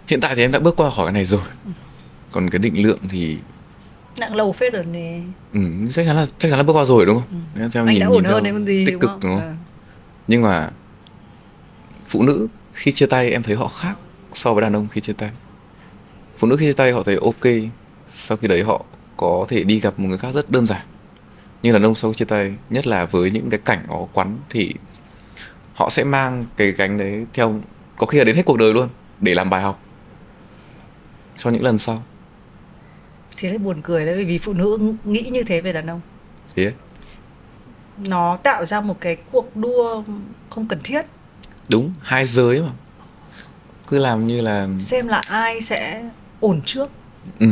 hiện tại thì em đã bước qua khỏi cái này rồi Ừ. còn cái định lượng thì nặng lầu phết rồi nè ừ, chắc chắn là chắc chắn là bước qua rồi đúng không Em theo Ừ. anh nhìn- đã ổn theo hơn còn gì tích đúng cực không? đúng không Ờ. nhưng mà phụ nữ khi chia tay em thấy họ khác so với đàn ông khi chia tay phụ nữ khi chia tay họ thấy ok sau khi đấy họ có thể đi gặp một người khác rất đơn giản nhưng đàn ông sau khi chia tay nhất là với những cái cảnh nó quắn thì họ sẽ mang cái gánh đấy theo có khi là đến hết cuộc đời luôn để làm bài học. Cho những lần sau. Thì lấy buồn cười đấy vì phụ nữ nghĩ như thế về đàn ông. Thế nó tạo ra một cái cuộc đua không cần thiết. Đúng hai giới mà. Cứ làm như là xem là ai sẽ ổn trước. Ừ.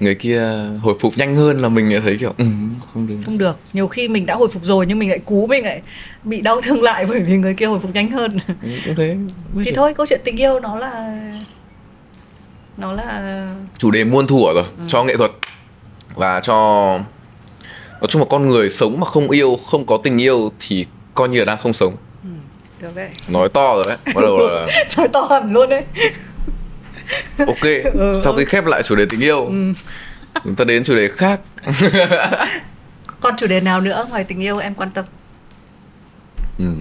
người kia hồi phục nhanh hơn là mình lại thấy kiểu ừ, không được. Không được. Nhiều khi mình đã hồi phục rồi nhưng mình lại cú mình lại bị đau thương lại bởi vì người kia hồi phục nhanh hơn. Ừ, cũng thế. Thì thôi câu chuyện tình yêu nó là nó là chủ đề muôn thuở rồi ừ. cho nghệ thuật. Và cho nói chung là con người sống mà không yêu không có tình yêu thì coi như là đang không sống. Ừ, được đấy. Nói to rồi đấy bắt đầu là nói to hẳn luôn đấy ok ừ, sau khi khép lại chủ đề tình yêu ừ. chúng ta đến chủ đề khác. Còn chủ đề nào nữa ngoài tình yêu em quan tâm? Ừ.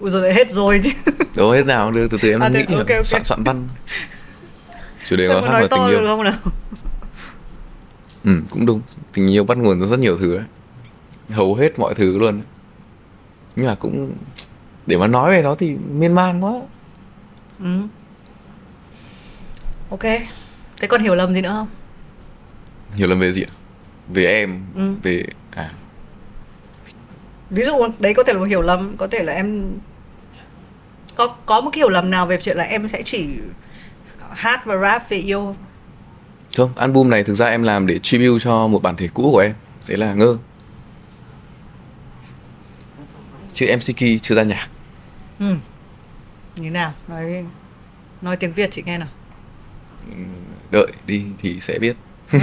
Ui rồi lại hết rồi chứ. Đâu hết nào được từ từ em à, nghĩ okay, okay. soạn soạn văn. Chủ đề nó khác là tình yêu. không nào? Ừ cũng đúng. Tình yêu bắt nguồn từ rất nhiều thứ đấy hầu hết mọi thứ luôn nhưng mà cũng để mà nói về nó thì miên man quá. Ừ. ok. Thế còn hiểu lầm gì nữa không? Hiểu lầm về gì ạ? Về em ừ. về à. Ví dụ đấy có thể là một hiểu lầm có thể là em có có một cái hiểu lầm nào về chuyện là em sẽ chỉ hát và rap về yêu không? Không album này thực ra em làm để tribute cho một bản thể cũ của em. Đấy là ngơ. Chứ MCK chưa ra nhạc. Ừ. Như nào? Nói nói tiếng Việt chị nghe nào đợi đi thì sẽ biết.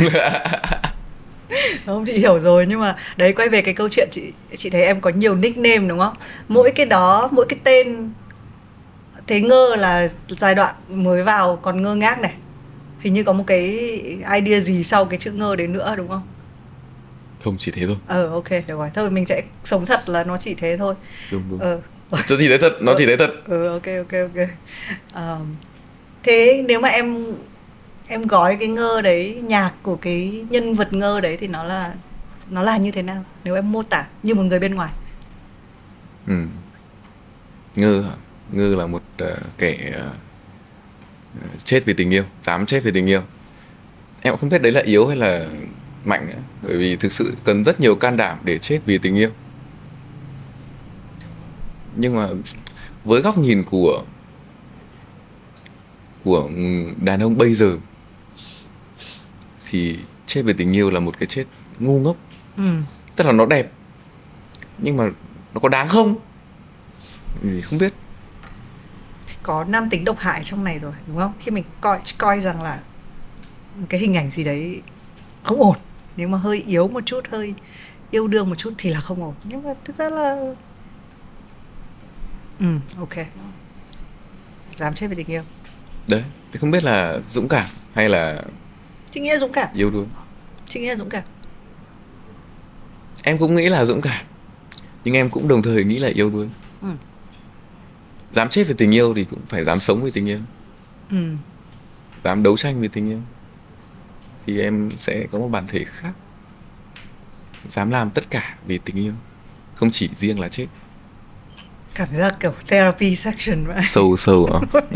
Không chị hiểu rồi nhưng mà đấy quay về cái câu chuyện chị chị thấy em có nhiều nickname đúng không? Mỗi cái đó mỗi cái tên thế ngơ là giai đoạn mới vào còn ngơ ngác này. Hình như có một cái idea gì sau cái chữ ngơ đấy nữa đúng không? Không chỉ thế thôi. Ờ ok được rồi. Thôi mình sẽ sống thật là nó chỉ thế thôi. Đúng đúng. Ờ. Nó chỉ thế thật nó chỉ thế thật. Ừ ok ok ok. Um, thế nếu mà em em gói cái ngơ đấy nhạc của cái nhân vật ngơ đấy thì nó là nó là như thế nào? Nếu em mô tả như một người bên ngoài. Ừ. ngơ ngơ là một uh, kẻ uh, chết vì tình yêu dám chết vì tình yêu. Em cũng không biết đấy là yếu hay là mạnh nữa bởi vì thực sự cần rất nhiều can đảm để chết vì tình yêu. Nhưng mà với góc nhìn của của đàn ông bây giờ thì chết vì tình yêu là một cái chết ngu ngốc. Ừ. tức là nó đẹp nhưng mà nó có đáng không? Thì không biết. Có nam tính độc hại trong này rồi đúng không? Khi mình coi coi rằng là cái hình ảnh gì đấy không ổn nếu mà hơi yếu một chút hơi yêu đương một chút thì là không ổn. Nhưng mà thực ra là ừ ok. Dám chết vì tình yêu. Đấy không biết là dũng cảm hay là chị nghĩ là dũng cảm. Yêu đuối. Chị nghĩ là dũng cảm. Em cũng nghĩ là dũng cảm nhưng em cũng đồng thời nghĩ là yêu đuối. Ừ. dám chết vì tình yêu thì cũng phải dám sống vì tình yêu. Ừ. dám đấu tranh vì tình yêu. Thì em sẽ có một bản thể khác. Dám làm tất cả vì tình yêu. Không chỉ riêng là chết cảm giác kiểu therapy section vậy sâu sâu à?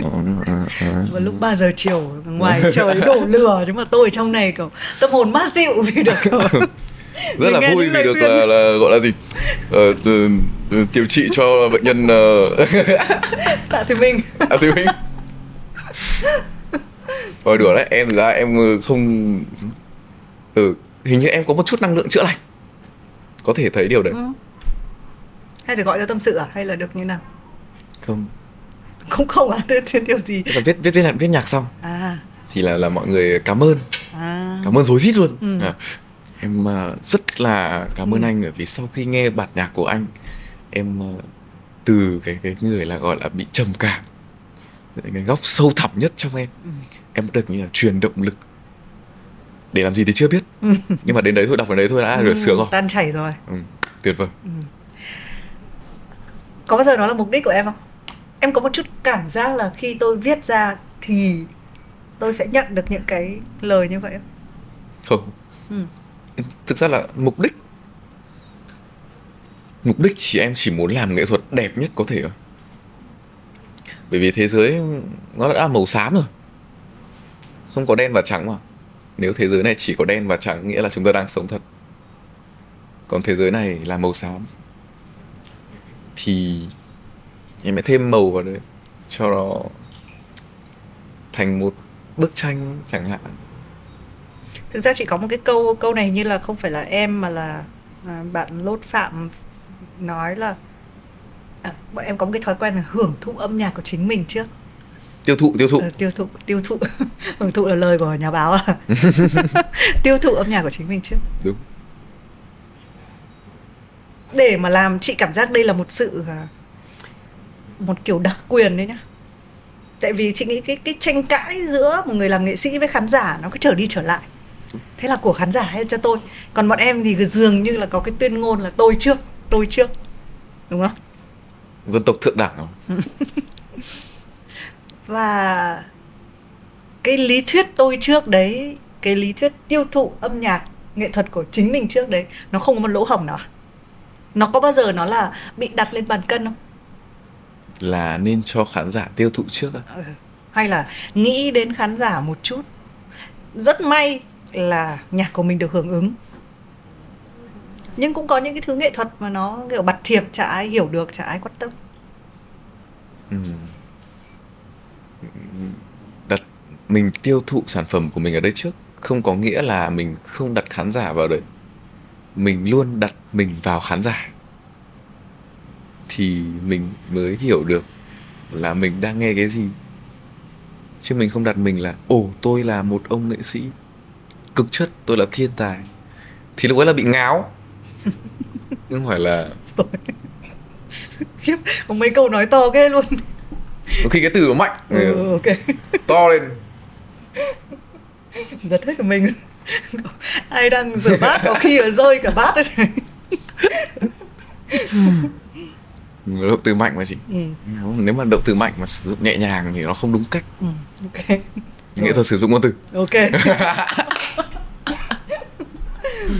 Và lúc 3 giờ chiều ngoài trời đổ lửa nhưng mà tôi trong này kiểu tâm hồn mát dịu vì được kiểu rất là vui vì được là, là gọi là gì? Ờ, điều trị cho bệnh nhân uh... tạ thùy minh. Tạ thùy minh. Rồi đùa đấy em ra em không ừ hình như em có một chút năng lượng chữa lành. Có thể thấy điều đấy. Ừ hay được gọi cho tâm sự à? Hay là được như nào? Không. Không không à? Thế, thế điều gì? Viết viết viết nhạc viết nhạc xong. À. Thì là là mọi người cảm ơn. À. cảm ơn rối rít luôn. Ừ. à, em uh, rất là cảm ơn ừ. anh bởi vì sau khi nghe bản nhạc của anh em uh, từ cái cái người là gọi là bị trầm cảm cái góc sâu thẳm nhất trong em ừ. em được như là truyền động lực để làm gì thì chưa biết. Ừ. nhưng mà đến đấy thôi đọc đến đấy thôi đã ừ, được sướng rồi. Tan chảy rồi. Ừ, tuyệt vời. Ừ có bao giờ nó là mục đích của em không? Em có một chút cảm giác là khi tôi viết ra thì tôi sẽ nhận được những cái lời như vậy không? Ừ. thực ra là mục đích mục đích chỉ em chỉ muốn làm nghệ thuật đẹp nhất có thể thôi. Bởi vì thế giới nó đã màu xám rồi. Không có đen và trắng mà. Nếu thế giới này chỉ có đen và trắng nghĩa là chúng ta đang sống thật. Còn thế giới này là màu xám thì em sẽ thêm màu vào đấy cho nó thành một bức tranh chẳng hạn. Thực ra chỉ có một cái câu câu này như là không phải là em mà là à, bạn lốt phạm nói là à, bọn em có một cái thói quen là hưởng thụ âm nhạc của chính mình trước. Tiêu thụ tiêu thụ. Ừ, tiêu thụ tiêu thụ. Hưởng thụ là lời của nhà báo à? Tiêu thụ âm nhạc của chính mình trước. Đúng để mà làm chị cảm giác đây là một sự à, một kiểu đặc quyền đấy nhá. Tại vì chị nghĩ cái cái tranh cãi giữa một người làm nghệ sĩ với khán giả nó cứ trở đi trở lại. Thế là của khán giả hay cho tôi. Còn bọn em thì dường như là có cái tuyên ngôn là tôi trước tôi trước. Đúng không? Dân tộc thượng đẳng. Không và cái lý thuyết tôi trước đấy cái lý thuyết tiêu thụ âm nhạc nghệ thuật của chính mình trước đấy nó không có một lỗ hổng nào nó có bao giờ nó là bị đặt lên bàn cân không là nên cho khán giả tiêu thụ trước à? ừ. hay là nghĩ đến khán giả một chút rất may là nhạc của mình được hưởng ứng nhưng cũng có những cái thứ nghệ thuật mà nó kiểu bặt thiệp chả ai hiểu được chả ai quan tâm ừ. đặt mình tiêu thụ sản phẩm của mình ở đây trước không có nghĩa là mình không đặt khán giả vào đấy mình luôn đặt mình vào khán giả thì mình mới hiểu được là mình đang nghe cái gì. Chứ mình không đặt mình là ồ tôi là một ông nghệ sĩ cực chất tôi là thiên tài. Thì lúc ấy là bị ngáo. Không phải là có mấy câu nói to ghê luôn. Có khi cái từ nó mạnh. Ừ, ok. To lên. Giật hết của mình ai đang rửa bát có khi là rơi cả bát. Đấy động từ mạnh mà chị. Ừ. nếu mà động từ mạnh mà sử dụng nhẹ nhàng thì nó không đúng cách. Ừ, ok. Nghệ thuật sử dụng ngôn từ. Ok.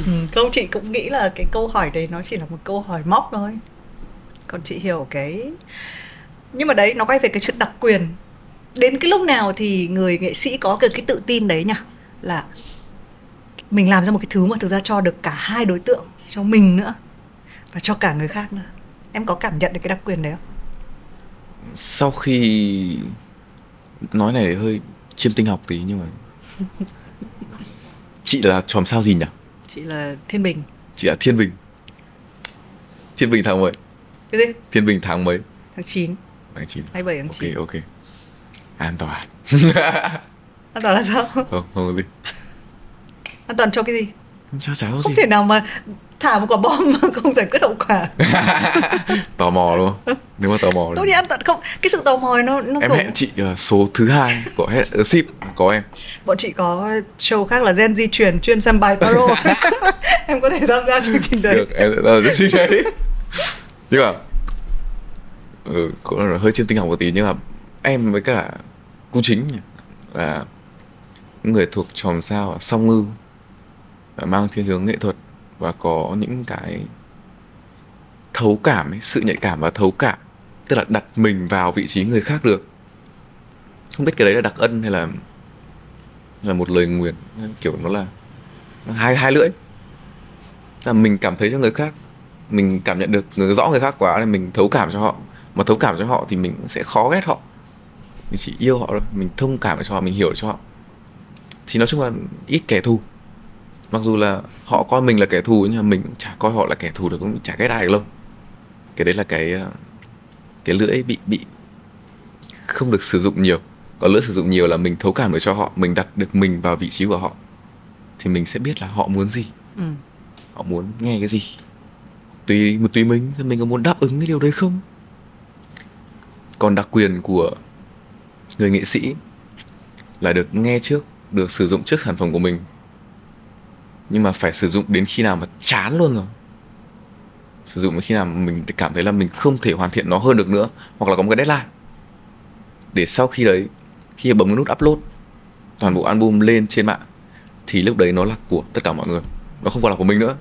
Ừ, không chị cũng nghĩ là cái câu hỏi đấy nó chỉ là một câu hỏi móc thôi. Còn chị hiểu cái nhưng mà đấy nó quay về cái chuyện đặc quyền. Đến cái lúc nào thì người nghệ sĩ có được cái tự tin đấy nhỉ? Là mình làm ra một cái thứ mà thực ra cho được cả hai đối tượng cho mình nữa và cho cả người khác nữa. Em có cảm nhận được cái đặc quyền đấy không? Sau khi nói này hơi chiêm tinh học tí nhưng mà chị là chòm sao gì nhỉ? Chị là thiên bình. Chị là thiên bình. Thiên bình tháng mấy? Cái gì? Thiên bình tháng mấy? Tháng 9 tháng 9 27 tháng 9 ok ok. An toàn. An toàn là sao? Không không có gì an toàn cho cái gì? Không sao cháo không gì. thể nào mà thả một quả bom mà không giải quyết hậu quả. Tò mò luôn nếu mà tò mò tôi nghĩ an toàn không. Cái sự tò mò nó nó em cũng... hẹn chị uh, số thứ hai của hết uh, ship có em. Bọn chị có show khác là gen di truyền chuyên xem bài tarot em có thể tham gia chương trình đấy. Được em sẽ tham gia chương trình đấy. Nhưng mà ừ, cũng là hơi chuyên tinh học một tí nhưng mà em với cả cô chính là người thuộc chòm sao song ngư Ờ, mang thiên hướng nghệ thuật và có những cái thấu cảm ấy, sự nhạy cảm và thấu cảm tức là đặt mình vào vị trí người khác được. Không biết cái đấy là đặc ân hay là là một lời nguyền kiểu nó là hai hai lưỡi. Là mình cảm thấy cho người khác mình cảm nhận được người rõ người khác quá nên mình thấu cảm cho họ. Mà thấu cảm cho họ thì mình sẽ khó ghét họ. Mình chỉ yêu họ thôi mình thông cảm cho họ mình hiểu cho họ. Thì nói chung là ít kẻ thù mặc dù là họ coi mình là kẻ thù nhưng mà mình cũng chả coi họ là kẻ thù được cũng chả ghét ai được đâu. Cái đấy là cái ờ, cái lưỡi bị bị không được sử dụng nhiều. Còn lưỡi sử dụng nhiều là mình thấu cảm được cho họ mình đặt được mình vào vị trí của họ. Thì mình sẽ biết là họ muốn gì. Ừ. họ muốn nghe cái gì. Tùy một tùy mình mình có muốn đáp ứng cái điều đấy không? Còn đặc quyền của người nghệ sĩ là được nghe trước được sử dụng trước sản phẩm của mình nhưng mà phải sử dụng đến khi nào mà chán luôn rồi. Sử dụng đến khi nào mình cảm thấy là mình không thể hoàn thiện nó hơn được nữa hoặc là có một cái deadline. Để sau khi đấy khi bấm cái nút upload toàn bộ album lên trên mạng thì lúc đấy nó là của tất cả mọi người. Nó không còn là của mình nữa.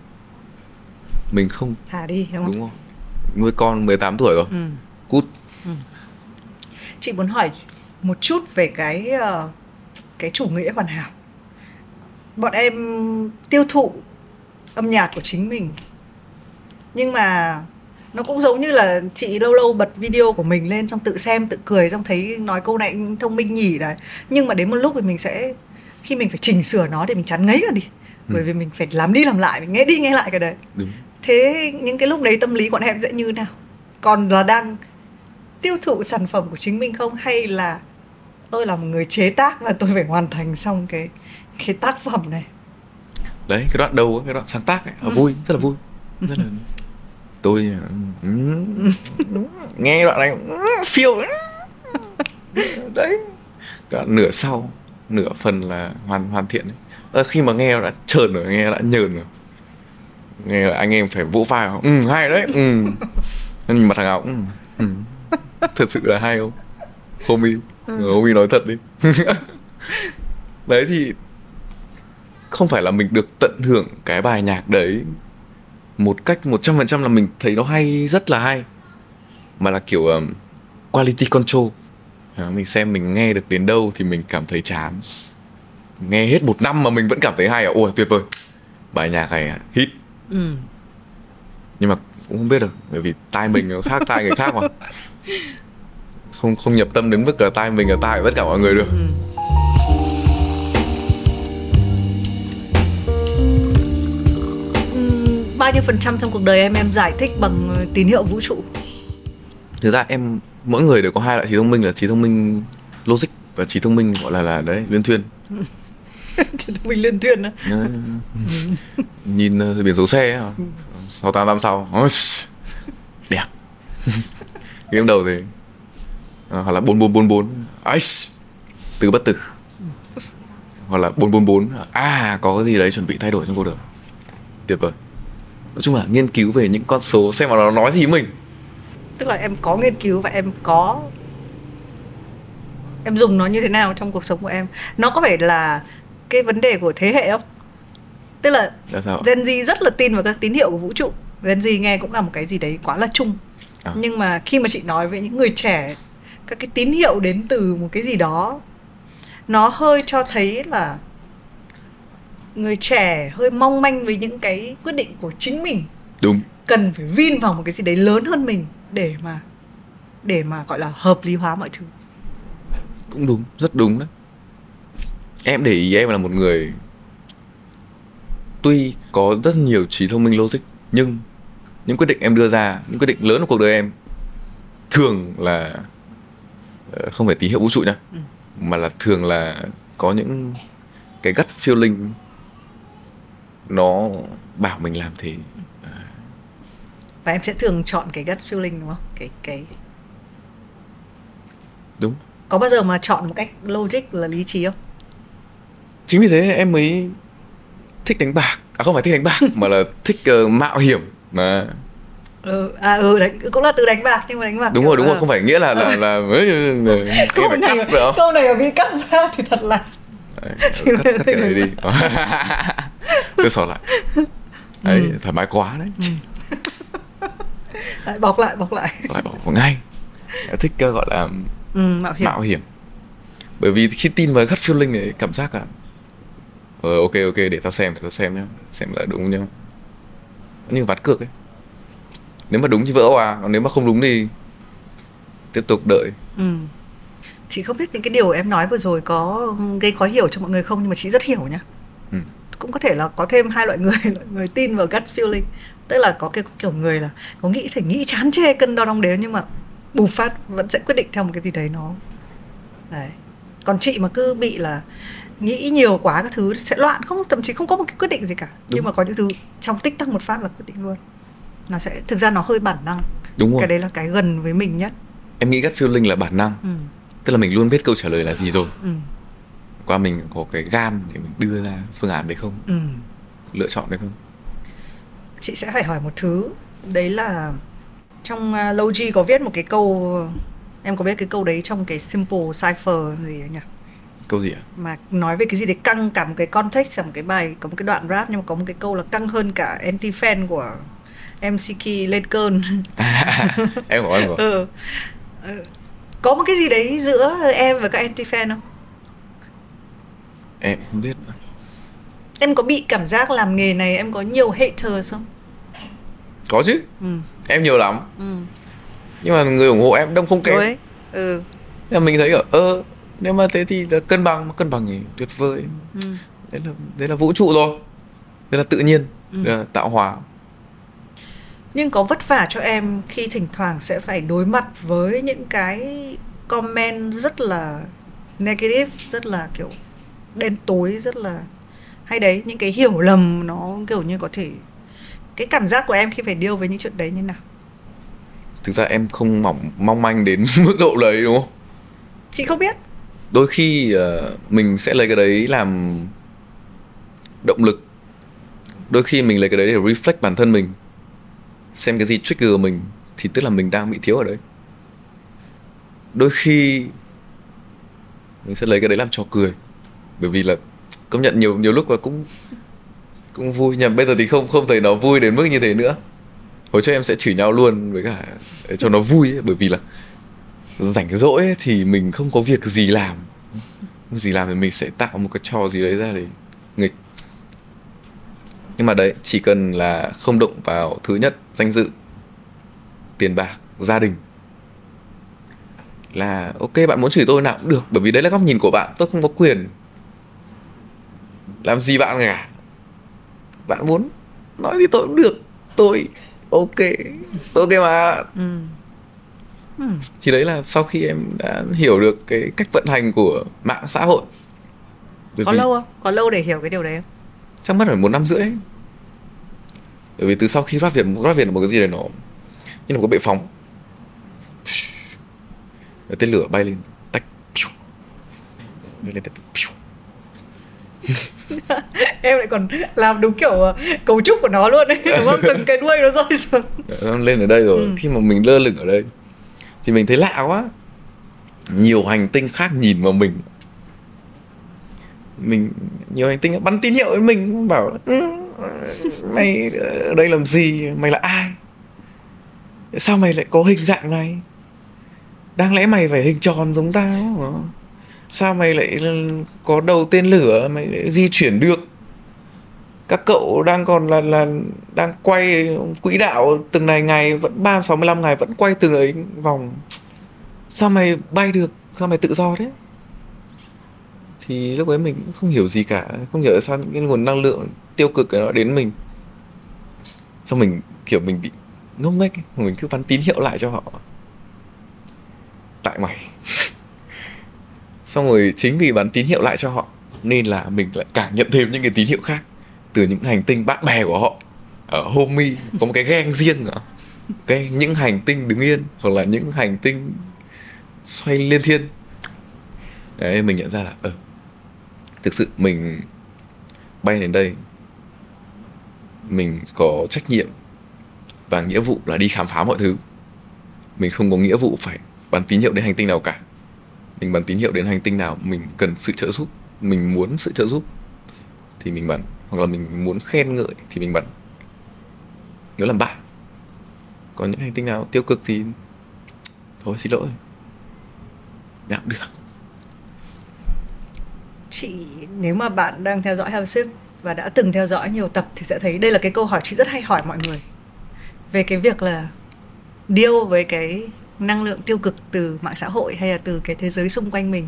Mình không thả đi đúng không? Đúng không? Nuôi con 18 tuổi rồi. Ừ. cút. Chị muốn hỏi một chút về cái ờ, cái chủ nghĩa hoàn hảo bọn em tiêu thụ âm nhạc của chính mình. Nhưng mà nó cũng giống như là chị lâu lâu bật video của mình lên xong tự xem tự cười xong thấy nói câu này thông minh nhỉ đấy. Nhưng mà đến một lúc thì mình sẽ khi mình phải chỉnh sửa nó để mình chán ngấy ra đi. Ừ. bởi vì mình phải làm đi làm lại mình nghe đi nghe lại cái đấy. Đúng. Thế những cái lúc đấy tâm lý bọn em sẽ như nào? Còn là đang tiêu thụ sản phẩm của chính mình không? Hay là tôi là một người chế tác và tôi phải hoàn thành xong cái cái tác phẩm này. Đấy cái đoạn đầu cái đoạn sáng tác ấy. Ừ. vui rất là vui. Rất là tôi ừ, nghe đoạn này phiêu. Đấy cả nửa sau nửa phần là hoàn hoàn thiện ấy. khi mà nghe đã trơn rồi nghe đã nhờn rồi. Nghe là anh em phải vỗ vai không ừ hay đấy ừ. Nhìn mặt thằng ngọc ừ, ừ. thật sự là hay không? Homie ừ. homie nói thật đi. Đấy thì không phải là mình được tận hưởng cái bài nhạc đấy một cách một trăm phần trăm là mình thấy nó hay rất là hay. Mà là kiểu um, quality control. À, mình xem mình nghe được đến đâu thì mình cảm thấy chán. Nghe hết một năm mà mình vẫn cảm thấy hay à? Ôi tuyệt vời. Bài nhạc này hit. Ừ. nhưng mà cũng không biết được bởi vì tai mình nó khác tai người khác mà. Không không nhập tâm đến mức là tai mình là tai của tất cả mọi người được. Ừ. bao nhiêu phần trăm trong cuộc đời em em giải thích bằng ờ, tín hiệu vũ trụ? Thực ra em mỗi người đều có hai loại trí thông minh là trí thông minh logic và trí thông minh gọi là là đấy liên thuyên. Trí thông minh liên thuyên á? Nhìn uh, biển số xe sáu tám năm sau đẹp. Game đầu thì à, hoặc là bốn bốn bốn bốn. Từ bất tử. Hoặc là bốn bốn bốn. À có cái gì đấy chuẩn bị thay đổi trong cuộc đời. Tuyệt vời nói chung là nghiên cứu về những con số xem mà nó nói gì mình. Tức là em có nghiên cứu và em có em dùng nó như thế nào trong cuộc sống của em. Nó có phải là cái vấn đề của thế hệ không? Tức là? Gen Z rất là tin vào các tín hiệu của vũ trụ. Gen Z nghe cũng là một cái gì đấy quá là chung. À. nhưng mà khi mà chị nói với những người trẻ các cái tín hiệu đến từ một cái gì đó nó hơi cho thấy là người trẻ hơi mong manh với những cái quyết định của chính mình đúng. cần phải vin vào một cái gì đấy lớn hơn mình để mà để mà gọi là hợp lý hóa mọi thứ. Cũng đúng rất đúng đấy. Em để ý em là một người tuy có rất nhiều trí thông minh logic nhưng những quyết định em đưa ra những quyết định lớn của cuộc đời em thường là ờ, không phải tín hiệu vũ trụ nhá ừ. mà là thường là có những cái gut feeling nó bảo mình làm thế và em sẽ thường chọn cái gut feeling đúng không? Cái cái đúng. Có bao giờ mà chọn một cách logic là lý trí không? Chính vì thế em mới thích đánh bạc. À không phải thích đánh bạc mà là thích uh, mạo hiểm. Mà. Ừ à ừ đánh cũng là từ đánh bạc nhưng mà đánh bạc đúng rồi đúng rồi không phải nghĩa là là là là câu này cắt được câu này bị cắt ra thì thật là Đấy, cắt, cắt cái này đi sẽ sỏ lại. Đấy ừ. thoải mái quá đấy. Ừ. lại bọc lại bọc lại. Lại bọc ngay. Thích gọi là ừ, mạo hiểm. mạo hiểm. Bởi vì khi tin vào gut feeling này cảm giác là ờ ok ok để tao xem để tao xem nhá. Xem là đúng nhá. Như vắt cược ấy. Nếu mà đúng thì vỡ à còn nếu mà không đúng thì tiếp tục đợi. Ừ. chị không biết những cái điều em nói vừa rồi có gây khó hiểu cho mọi người không nhưng mà chị rất hiểu nhá. Ừ. cũng có thể là có thêm hai loại người người tin vào gut feeling tức là có cái kiểu người là có nghĩ phải nghĩ chán chê cân đo đong đếm nhưng mà bùng phát vẫn sẽ quyết định theo một cái gì đấy nó đấy còn chị mà cứ bị là nghĩ nhiều quá các thứ sẽ loạn không thậm chí không có một cái quyết định gì cả Đúng. nhưng mà có những thứ trong tích tắc một phát là quyết định luôn nó sẽ thực ra nó hơi bản năng Đúng rồi. cái đấy là cái gần với mình nhất em nghĩ gut feeling là bản năng ừ. tức là mình luôn biết câu trả lời là gì rồi ừ. Qua mình có cái gan để mình đưa ra phương án đấy không? Ừ. lựa chọn đấy không? Chị sẽ phải hỏi một thứ. Đấy là trong uh, Logi có viết một cái câu em có biết cái câu đấy trong cái simple cipher gì ấy nhỉ? Câu gì ạ? Mà nói về cái gì đấy căng cả một cái context trong một cái bài có một cái đoạn rap nhưng mà có một cái câu là căng hơn cả anti fan của MCK lên cơn. Em có em có ừ. Ờ, có một cái gì đấy giữa em và các anti fan không em không biết em có bị cảm giác làm nghề này em có nhiều haters không có chứ ừ. em nhiều lắm ừ. nhưng mà người ủng hộ em đông không kém Đấy. ừ. nhưng mình thấy ở ơ nếu mà thế thì là cân bằng mà cân bằng thì tuyệt vời Ừ. đấy là đấy là vũ trụ rồi đấy là tự nhiên Ừ. đấy là tạo hóa nhưng có vất vả cho em khi thỉnh thoảng sẽ phải đối mặt với những cái comment rất là negative rất là kiểu đen tối rất là hay đấy. Những cái hiểu lầm nó kiểu như có thể cái cảm giác của em khi phải deal với những chuyện đấy như nào? Thực ra em không mỏng mong manh đến mức độ đấy đúng không? Chị không biết. Đôi khi ờ, mình sẽ lấy cái đấy làm động lực. Đôi khi mình lấy cái đấy để reflect bản thân mình xem cái gì trigger mình thì tức là mình đang bị thiếu ở đấy. Đôi khi mình sẽ lấy cái đấy làm trò cười bởi vì là công nhận nhiều nhiều lúc là cũng cũng vui. Nhưng bây giờ thì không không thấy nó vui đến mức như thế nữa. Hồi trước em sẽ chửi nhau luôn với cả để cho nó vui ấy, bởi vì là rảnh rỗi ấy, thì mình không có việc gì làm. Không gì làm thì mình sẽ tạo một cái trò gì đấy ra để nghịch. Nhưng mà đấy chỉ cần là không động vào thứ nhất danh dự tiền bạc gia đình là ok bạn muốn chửi tôi nào cũng được. Bởi vì đấy là góc nhìn của bạn tôi không có quyền làm gì bạn cả? Bạn muốn nói gì tôi cũng được. Tôi ok. Tôi ok mà. Ừ. Ừ. thì đấy là sau khi em đã hiểu được cái cách vận hành của mạng xã hội. Bởi có vì lâu không? Có lâu để hiểu cái điều đấy không? Chắc mất phải một năm rưỡi. Bởi vì từ sau khi rap việt rap việt là một cái gì đấy nó như là một cái bệ phóng. Rồi tên lửa bay lên. Tách. Lên tách. em lại còn làm đúng kiểu ờ, cấu trúc của nó luôn đấy đúng không? Từng cái đuôi nó rơi xuống. Nó lên ở đây rồi. Ừ. khi mà mình lơ lửng ở đây thì mình thấy lạ quá. Nhiều hành tinh khác nhìn vào mình. Mình nhiều hành tinh bắn tín hiệu với mình bảo "Ừ, mày ở đây làm gì? Mày là ai? Sao mày lại có hình dạng này? Đáng lẽ mày phải hình tròn giống tao đúng không? Sao mày lại có đầu tên lửa? Mày lại di chuyển được. Các cậu đang còn là là đang quay quỹ đạo từng này ngày, vẫn ba sáu mươi lăm ngày, vẫn quay từng ấy vòng. Sao mày bay được? Sao mày tự do thế? Thì lúc ấy mình cũng không hiểu gì cả. Không hiểu sao những cái nguồn năng lượng tiêu cực ấy nó đến mình. Xong mình, kiểu, mình bị ngốc nghếch mình cứ bắn tín hiệu lại cho họ. Tại mày xong rồi chính vì bắn tín hiệu lại cho họ, nên là mình lại càng nhận thêm những cái tín hiệu khác. Từ những hành tinh bạn bè của họ, ở Homi có một cái ghen riêng nữa cái, những hành tinh đứng yên, hoặc là những hành tinh xoay liên thiên. Đấy, mình nhận ra là ờ thực sự mình bay đến đây, mình có trách nhiệm và nghĩa vụ là đi khám phá mọi thứ. Mình không có nghĩa vụ phải bắn tín hiệu đến hành tinh nào cả mình bắn tín hiệu đến hành tinh nào, mình cần sự trợ giúp, mình muốn sự trợ giúp, thì mình bắn. Hoặc là mình muốn khen ngợi, thì mình bắn. Nhớ làm bạn còn những hành tinh nào tiêu cực thì thôi, xin lỗi. Nào được. Chị, nếu mà bạn đang theo dõi Have Sip và đã từng theo dõi nhiều tập thì sẽ thấy đây là cái câu hỏi chị rất hay hỏi mọi người. Về cái việc là điêu với cái năng lượng tiêu cực từ mạng xã hội hay là từ cái thế giới xung quanh mình.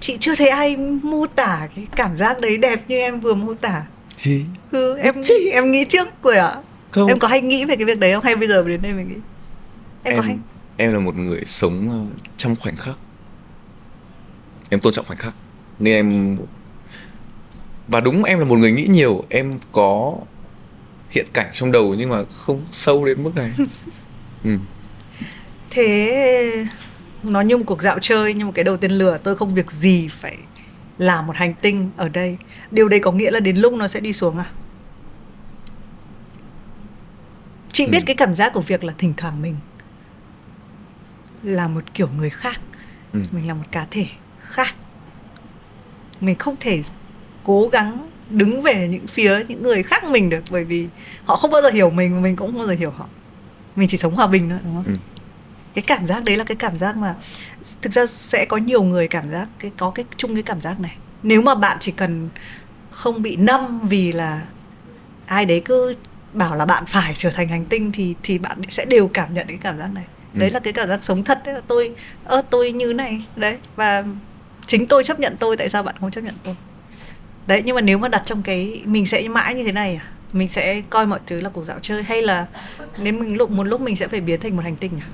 Chị chưa thấy ai mô tả cái cảm giác đấy đẹp như em vừa mô tả. Thì ừ, em Chị- em nghĩ trước rồi ạ. Không. Em có hay nghĩ về cái việc đấy không? Hay bây giờ đến đây mình nghĩ? Em, có hay? em là một người sống ờ, trong khoảnh khắc. Em tôn trọng khoảnh khắc. Nên em và đúng em là một người nghĩ nhiều. Em có hiện cảnh trong đầu nhưng mà không sâu đến mức này. Ừ. Thế nó như một cuộc dạo chơi như một cái đầu tên lửa tôi không việc gì phải làm một hành tinh ở đây. Điều đấy có nghĩa là đến lúc nó sẽ đi xuống à? Chị biết Ừ. cái cảm giác của việc là thỉnh thoảng mình là một kiểu người khác ừ. mình là một cá thể khác mình không thể cố gắng đứng về những phía những người khác mình được bởi vì họ không bao giờ hiểu mình và mình cũng không bao giờ hiểu họ mình chỉ sống hòa bình thôi đúng không ừ. Cái cảm giác đấy là cái cảm giác mà thực ra sẽ có nhiều người cảm giác cái có cái chung cái cảm giác này. Nếu mà bạn chỉ cần không bị năm vì là ai đấy cứ bảo là bạn phải trở thành hành tinh thì thì bạn sẽ đều cảm nhận cái cảm giác này. Ừ. đấy là cái cảm giác sống thật đấy là tôi ơ tôi như này. Đấy và chính tôi chấp nhận tôi tại sao bạn không chấp nhận tôi? Đấy nhưng mà nếu mà đặt trong cái mình sẽ mãi như thế này à? Mình sẽ coi mọi thứ là cuộc dạo chơi hay là nếu mình lúc một lúc mình sẽ phải biến thành một hành tinh à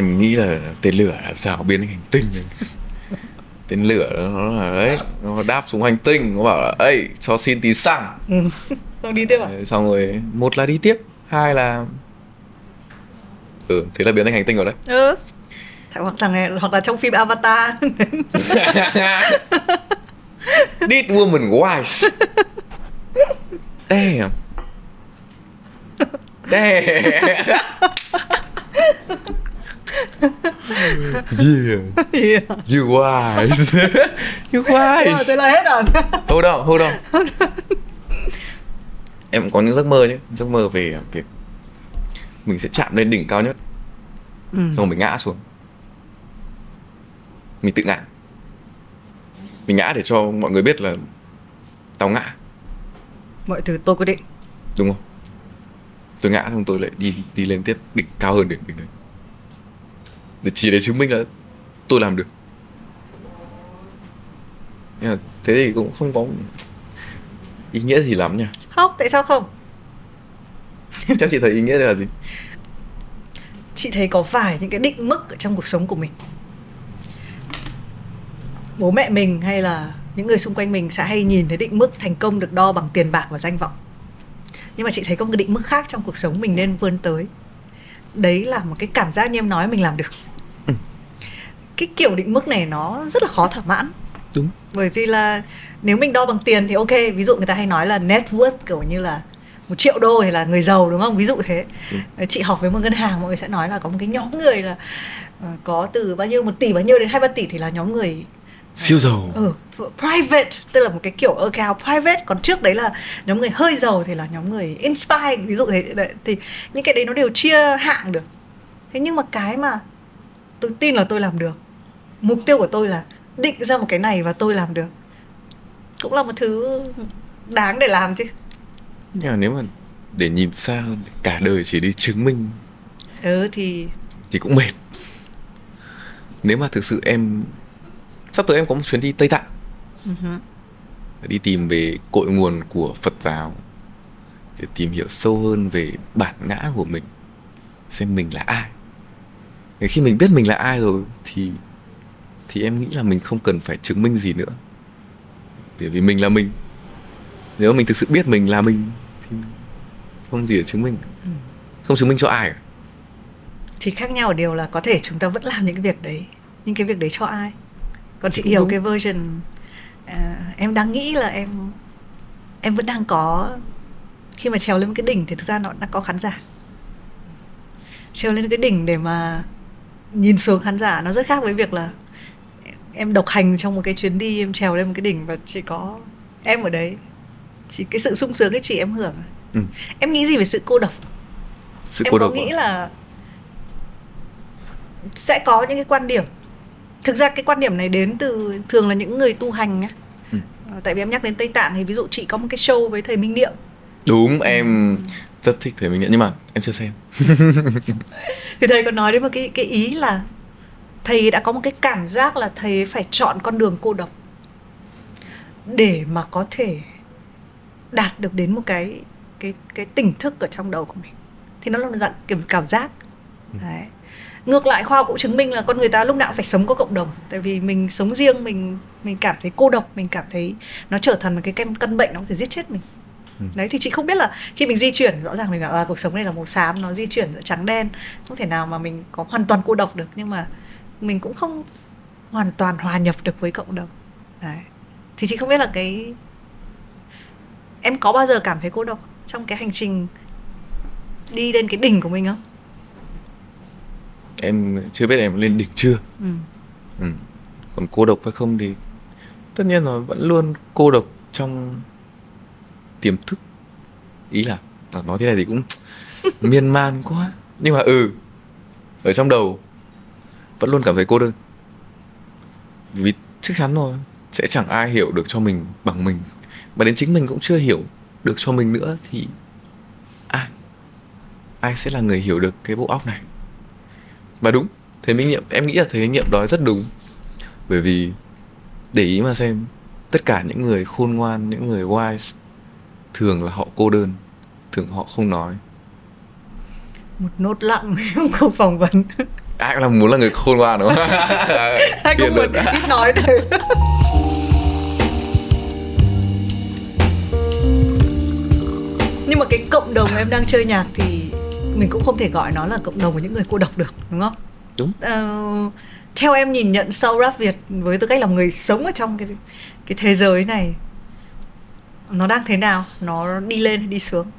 em nghĩ là tên lửa làm sao biến thành hành tinh tên lửa nó là đấy nó đáp xuống hành tinh. Nó bảo là ấy cho xin tí xăng. Ừ. xong đi tiếp à xong rồi một là đi tiếp hai là ừ thế là biến thành hành tinh rồi đấy. Ừ. Hoặc thằng này hoặc là trong phim Avatar. This woman wise. Damn. Damn Yeah. yeah. You wise. you wise. Thế là hết rồi. hold on, hold on. em có những giấc mơ nhé, giấc mơ về việc mình sẽ chạm lên đỉnh cao nhất, ừ. xong rồi mình ngã xuống, mình tự ngã, mình ngã để cho mọi người biết là tao ngã. Mọi thứ tôi quyết định. Đúng không? Tôi ngã xong tôi lại đi đi lên tiếp đỉnh cao hơn đỉnh mình đấy để chỉ để chứng minh là tôi làm được. Nhưng mà thế thì cũng không có ý nghĩa gì lắm nha. Không tại sao không? Chắc chị thấy ý nghĩa đây là gì? Chị thấy có phải những cái định mức ở trong cuộc sống của mình. Bố mẹ mình hay là những người xung quanh mình sẽ hay nhìn thấy định mức thành công được đo bằng tiền bạc và danh vọng. Nhưng mà chị thấy có một cái định mức khác trong cuộc sống mình nên vươn tới. Đấy là một cái cảm giác như em nói mình làm được. Cái kiểu định mức này nó rất là khó thỏa mãn. Đúng. Bởi vì là nếu mình đo bằng tiền thì ok ví dụ người ta hay nói là net worth kiểu như là một triệu đô thì là người giàu đúng không? Ví dụ thế. Đúng. chị học với một ngân hàng mọi người sẽ nói là có một cái nhóm người là uh, có từ bao nhiêu một tỷ bao nhiêu đến hai ba tỷ thì là nhóm người siêu giàu. ừ, private tức là một cái kiểu account private. Còn trước đấy là nhóm người hơi giàu thì là nhóm người inspire ví dụ thế. Đấy, thì những cái đấy nó đều chia hạng được. Thế nhưng mà cái mà tôi tin là tôi làm được mục tiêu của tôi là định ra một cái này và tôi làm được. Cũng là một thứ đáng để làm chứ. Nhưng mà nếu mà để nhìn xa hơn cả đời chỉ đi chứng minh ừ thì thì cũng mệt. Nếu mà thực sự em sắp tới em có một chuyến đi Tây Tạng. Uh-huh. đi tìm về cội nguồn của Phật giáo để tìm hiểu sâu hơn về bản ngã của mình xem mình là ai. Để khi mình biết mình là ai rồi thì thì em nghĩ là mình không cần phải chứng minh gì nữa. Bởi vì mình là mình. Nếu mình thực sự biết mình là mình thì không gì để chứng minh. Ừ. không chứng minh cho ai cả. Thì khác nhau ở điều là có thể chúng ta vẫn làm những cái việc đấy những cái việc đấy cho ai. Còn chị hiểu cái version uh, em đang nghĩ là em em vẫn đang có khi mà trèo lên cái đỉnh thì thực ra nó đã có khán giả. Trèo lên cái đỉnh để mà nhìn xuống khán giả nó rất khác với việc là em độc hành trong một cái chuyến đi em trèo lên một cái đỉnh và chỉ có em ở đấy. Chỉ cái sự sung sướng cái chị em hưởng. Ừ. em nghĩ gì về sự cô độc? Sự em cô có độc nghĩ à? là sẽ có những cái quan điểm. Thực ra cái quan điểm này đến từ thường là những người tu hành nhá ừ. Ờ, tại vì em nhắc đến tây tạng thì ví dụ chị có một cái show với thầy minh niệm. Đúng em rất thích thầy minh niệm. Nhưng mà em chưa xem. Thì thầy có nói đến một cái cái ý là thầy đã có một cái cảm giác là thầy phải chọn con đường cô độc để mà có thể đạt được đến một cái cái cái tỉnh thức ở trong đầu của mình. Thì nó là một dạng kiểu cảm giác. Ừ. đấy. Ngược lại khoa học cũng chứng minh là con người ta lúc nào cũng phải sống có cộng đồng. Tại vì mình sống riêng mình mình cảm thấy cô độc mình cảm thấy nó trở thành một cái căn căn bệnh nó có thể giết chết mình. Ừ. đấy thì chị không biết là khi mình di chuyển rõ ràng mình bảo à, cuộc sống này là màu xám nó di chuyển giữa trắng đen không thể nào mà mình có hoàn toàn cô độc được. Nhưng mà mình cũng không hoàn toàn hòa nhập được với cộng đồng. Đấy. Thì chị không biết là cái em có bao giờ cảm thấy cô độc trong cái hành trình đi lên cái đỉnh của mình không? Em chưa biết em lên đỉnh chưa. Ừ. Ừ. còn cô độc hay không thì tất nhiên là vẫn luôn cô độc trong tiềm thức. Ý là nói thế này thì cũng miên man quá. Nhưng mà ừ ở trong đầu vẫn luôn cảm thấy cô đơn. Vì chắc chắn rồi sẽ chẳng ai hiểu được cho mình bằng mình. Mà đến chính mình cũng chưa hiểu được cho mình nữa thì ai? Ai sẽ là người hiểu được cái bộ óc này? Và đúng, thế minh nghiệm, em nghĩ là thế nghiệm đó rất đúng. Bởi vì để ý mà xem, tất cả những người khôn ngoan, những người wise, thường là họ cô đơn, thường họ không nói. Một nốt lặng trong cuộc phỏng vấn ai cũng là muốn là người khôn ngoan đúng không? Ai cũng muốn ít nói thôi nhưng mà cái cộng đồng em đang chơi nhạc thì mình cũng không thể gọi nó là cộng đồng của những người cô độc được đúng không? Đúng. Uh, theo em nhìn nhận sâu rap Việt với tư cách là người sống ở trong cái cái thế giới này nó đang thế nào? Nó đi lên đi xuống?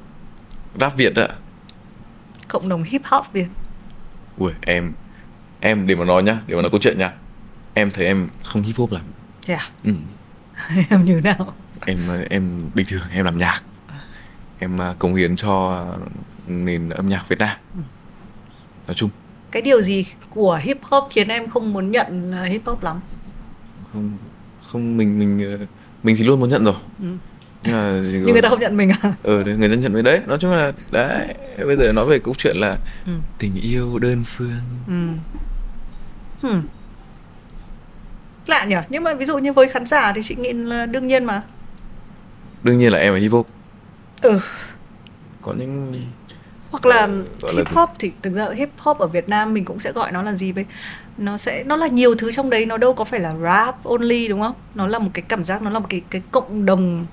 Rap Việt ạ. Cộng đồng hip hop Việt. Ui em em để mà nói nhá để mà nói câu chuyện nhá em thấy em không hip hop lắm yeah. À? ừ. em như nào em em bình thường em làm nhạc em à, cống hiến cho nền âm nhạc Việt Nam ừ. nói chung cái điều gì của hip hop khiến em không muốn nhận hip hop lắm không không mình mình ờ, mình thì luôn muốn nhận rồi ừ. nhưng mà nhưng người ta không nhận mình à ừ người ta nhận mình đấy nói chung là đấy bây giờ nói về câu chuyện là ừ. tình yêu đơn phương ừ. Hmm. lạ nhỉ? Nhưng mà ví dụ như với khán giả thì chị nghĩ là đương nhiên mà. Đương nhiên là em là hip hop. Ừ. Có những hoặc là uh, hip hop thì thực ra hip hop ở Việt Nam mình cũng sẽ gọi nó là gì vậy? Nó sẽ nó là nhiều thứ trong đấy. Nó đâu có phải là rap only đúng không? Nó là một cái cảm giác nó là một cái cái cộng đồng.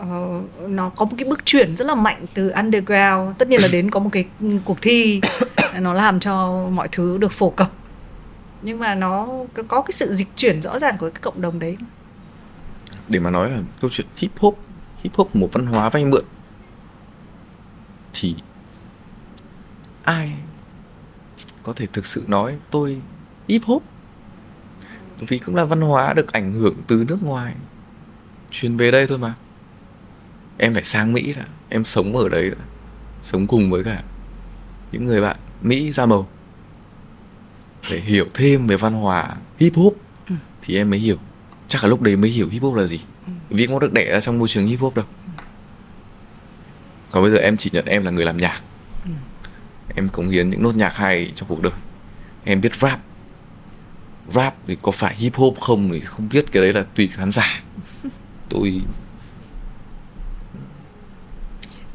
Uh, nó có một cái bước chuyển rất là mạnh từ underground. Tất nhiên là đến có một cái cuộc thi. Nó làm cho mọi thứ được phổ cập nhưng mà nó có cái sự dịch chuyển rõ ràng của cái cộng đồng đấy. Để mà nói là câu chuyện hip hop hip hop một văn hóa vay mượn, thì ai có thể thực sự nói tôi hip hop? Vì cũng là văn hóa được ảnh hưởng từ nước ngoài. Truyền về đây thôi mà. Em phải sang mỹ đã. Em sống ở đấy đã. Sống cùng với cả những người bạn mỹ da màu để hiểu thêm về văn hóa hip hop ừ. thì em mới hiểu. Chắc là lúc đấy mới hiểu hip hop là gì. Ừ. vì không được đẻ ra trong môi trường hip hop đâu. Còn bây giờ em chỉ nhận em là người làm nhạc. Ừ. em cống hiến những nốt nhạc hay trong cuộc đời. Em biết rap. Rap thì có phải hip hop không thì không biết cái đấy là tùy khán giả. Tôi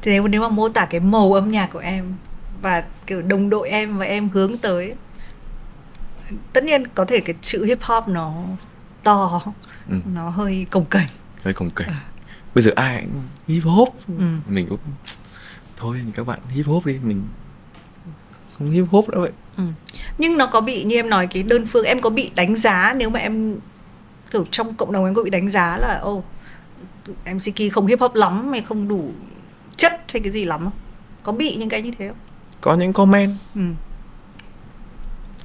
thì nếu, nếu mà mô tả cái màu âm nhạc của em và kiểu đồng đội em và em hướng tới tất nhiên có thể cái chữ hip hop nó to ừ. nó hơi cồng kềnh hơi cồng kềnh à. bây giờ ai cũng hip hop ừ. mình cũng thôi các bạn hip hop đi mình không hip hop đâu vậy ừ. nhưng nó có bị như em nói cái đơn phương em có bị đánh giá nếu mà em kiểu trong cộng đồng em có bị đánh giá là ô oh, em Siki không hip hop lắm hay không đủ chất hay cái gì lắm không có bị những cái như thế không có những comment ừ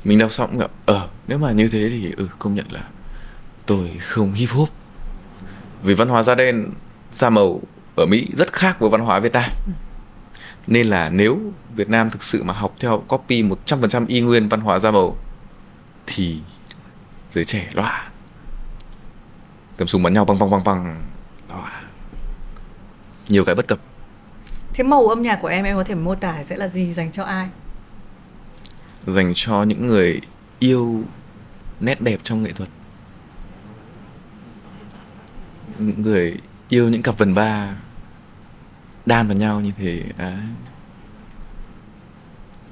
mình đọc xong gặp ờ nếu mà như thế thì ừ công nhận là tôi không hip hop. Vì văn hóa da đen da màu ở Mỹ rất khác với văn hóa Việt Nam. Nên là nếu Việt Nam thực sự mà học theo copy 100% y nguyên văn hóa da màu thì giới trẻ loạn cầm súng bắn nhau băng băng băng băng nhiều cái bất cập. Thế màu âm nhạc của em em có thể mô tả sẽ là gì dành cho ai dành cho những người yêu nét đẹp trong nghệ thuật những người yêu những cặp vần ba đan vào nhau như thế à.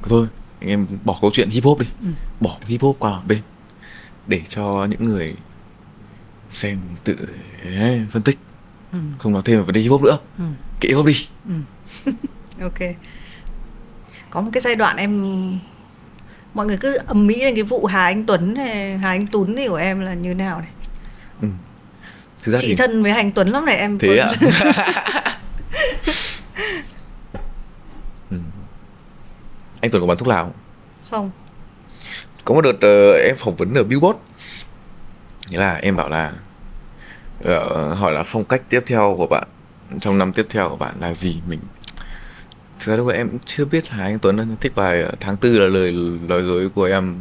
thôi anh em bỏ câu chuyện hip hop đi ừ. bỏ hip hop qua bên để cho những người xem tự phân tích ừ. không nói thêm về vấn đề hip hop nữa ừ. kệ hip hop đi ừ. ok có một cái giai đoạn em mọi người cứ ầm mỹ lên cái vụ Hà Anh Tuấn hay Hà Anh Tuấn thì của em là như nào này? Ừ. Thực ra chị thì... thân với Hà Anh Tuấn lắm này em thế ạ. Ừ. anh Tuấn có bán thuốc lào không? Có một đợt uh, em phỏng vấn ở Billboard. Nghĩa là em bảo là uh, hỏi là phong cách tiếp theo của bạn trong năm tiếp theo của bạn là gì mình thực ra lúc em chưa biết là anh Tuấn thích bài tháng tư là lời lời dối của em.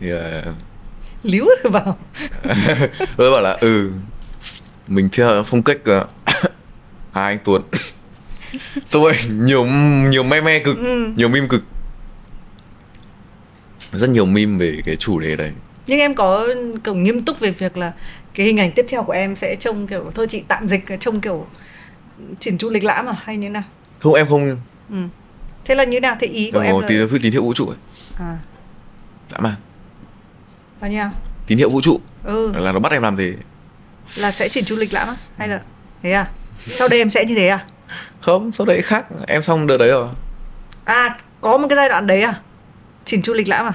Thì uh, líu vào tôi bảo là ừ mình theo phong cách uh, hai anh Tuấn. Xong rồi nhiều nhiều me me cực ừ. nhiều meme cực. Rất nhiều meme về cái chủ đề đấy. Nhưng em có kiểu nghiêm túc về việc là cái hình ảnh tiếp theo của em sẽ trông kiểu thôi chị tạm dịch trông kiểu chỉnh chu lịch lãm à hay như nào không em không ừ. thế là như nào? Thế ý của Đúng em là... tín, tín hiệu vũ trụ ấy. À. Dã man là như nào tín hiệu vũ trụ. Ừ. là nó bắt em làm gì? Là sẽ chỉnh chu lịch lãm á hay là thế à? Sau đây em sẽ như thế à? Không sau đấy khác. Em xong đợt đấy rồi. À có một cái giai đoạn đấy à? Chỉnh chu lịch lãm à?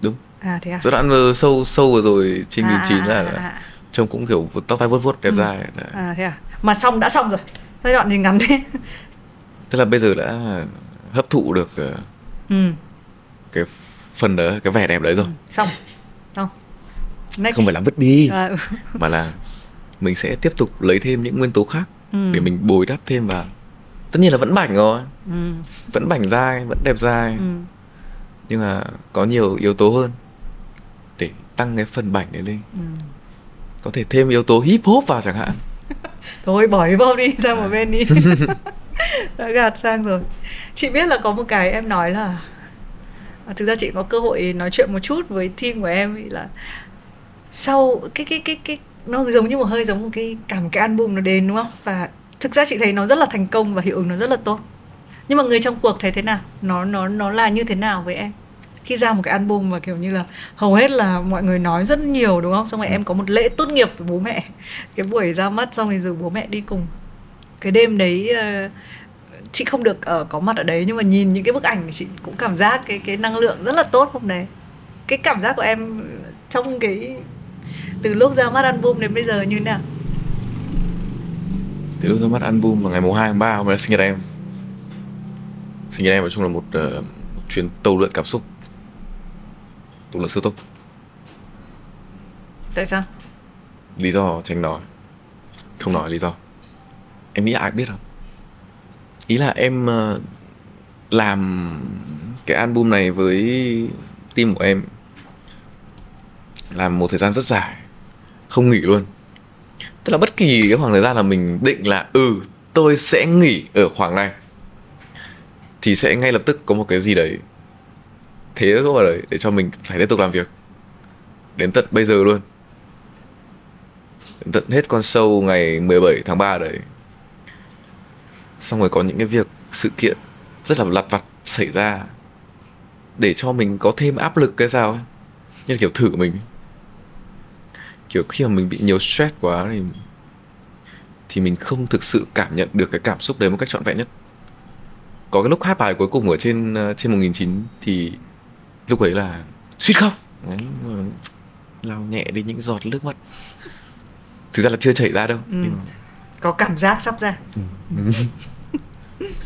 Đúng. À thế à? Giai đoạn vừa sâu sâu vừa rồi trên nghìn chín là à, à, à. trông cũng kiểu tóc tai vuốt vuốt đẹp ừ. dài à thế à? Mà xong đã xong rồi. Giai đoạn thì ngắn thế tức là bây giờ đã hấp thụ được uh, ừ. cái phần đó cái vẻ đẹp đấy rồi ừ. xong xong Next. không phải là vứt đi à, ừ. mà là mình sẽ tiếp tục lấy thêm những nguyên tố khác ừ. để mình bồi đắp thêm vào tất nhiên là vẫn bảnh rồi ừ. vẫn bảnh dai vẫn đẹp dai ừ. nhưng mà có nhiều yếu tố hơn để tăng cái phần bảnh đấy lên ừ. có thể thêm yếu tố hip hop vào chẳng hạn thôi bỏ hip hop đi sang một bên đi đã gạt sang rồi. Chị biết là có một cái em nói là à, thực ra chị có cơ hội nói chuyện một chút với team của em là sau cái cái cái cái nó giống như một hơi giống một cái cả một cái album nó đến đúng không? Và thực ra chị thấy nó rất là thành công và hiệu ứng nó rất là tốt. Nhưng mà người trong cuộc thấy thế nào? Nó nó nó là như thế nào với em? Khi ra một cái album mà kiểu như là hầu hết là mọi người nói rất nhiều đúng không? Xong rồi em có một lễ tốt nghiệp với bố mẹ. Cái buổi ra mắt xong rồi rồi bố mẹ đi cùng cái đêm đấy uh, chị không được ở có mặt ở đấy nhưng mà nhìn những cái bức ảnh thì chị cũng cảm giác cái cái năng lượng rất là tốt hôm đấy cái cảm giác của em trong cái từ lúc ra mắt album đến bây giờ như thế nào? Từ lúc ra mắt album vào ngày mùng hai tháng ba hôm nay sinh nhật em. Sinh nhật em nói chung là một, uh, một chuyến tàu lượn cảm xúc. Tàu lượn siêu tốc. Tại sao? Lý do tránh nói. Không nói lý do em nghĩ ai biết không ý là em ờ, làm cái album này với team của em làm một thời gian rất dài, không nghỉ luôn. Tức là bất kỳ cái khoảng thời gian là mình định là ừ tôi sẽ nghỉ ở khoảng này, thì sẽ ngay lập tức có một cái gì đấy, thế có vào đấy để cho mình phải tiếp tục làm việc đến tận bây giờ luôn. Đến tận hết con show ngày 17 tháng 3 đấy xong rồi có những cái việc sự kiện rất là lặt vặt xảy ra để cho mình có thêm áp lực cái sao ấy. Như kiểu thử mình. Kiểu khi mà mình bị nhiều stress quá thì thì mình không thực sự cảm nhận được cái cảm xúc đấy một cách trọn vẹn nhất. Có cái lúc hát bài cuối cùng ở trên ờ, trên một nghìn chín thì lúc ấy là suýt khóc. Đấy, lau nhẹ đi những giọt nước mắt. Thực ra là chưa chảy ra đâu. Ừ. nhưng mà... có cảm giác sắp ra. Ừ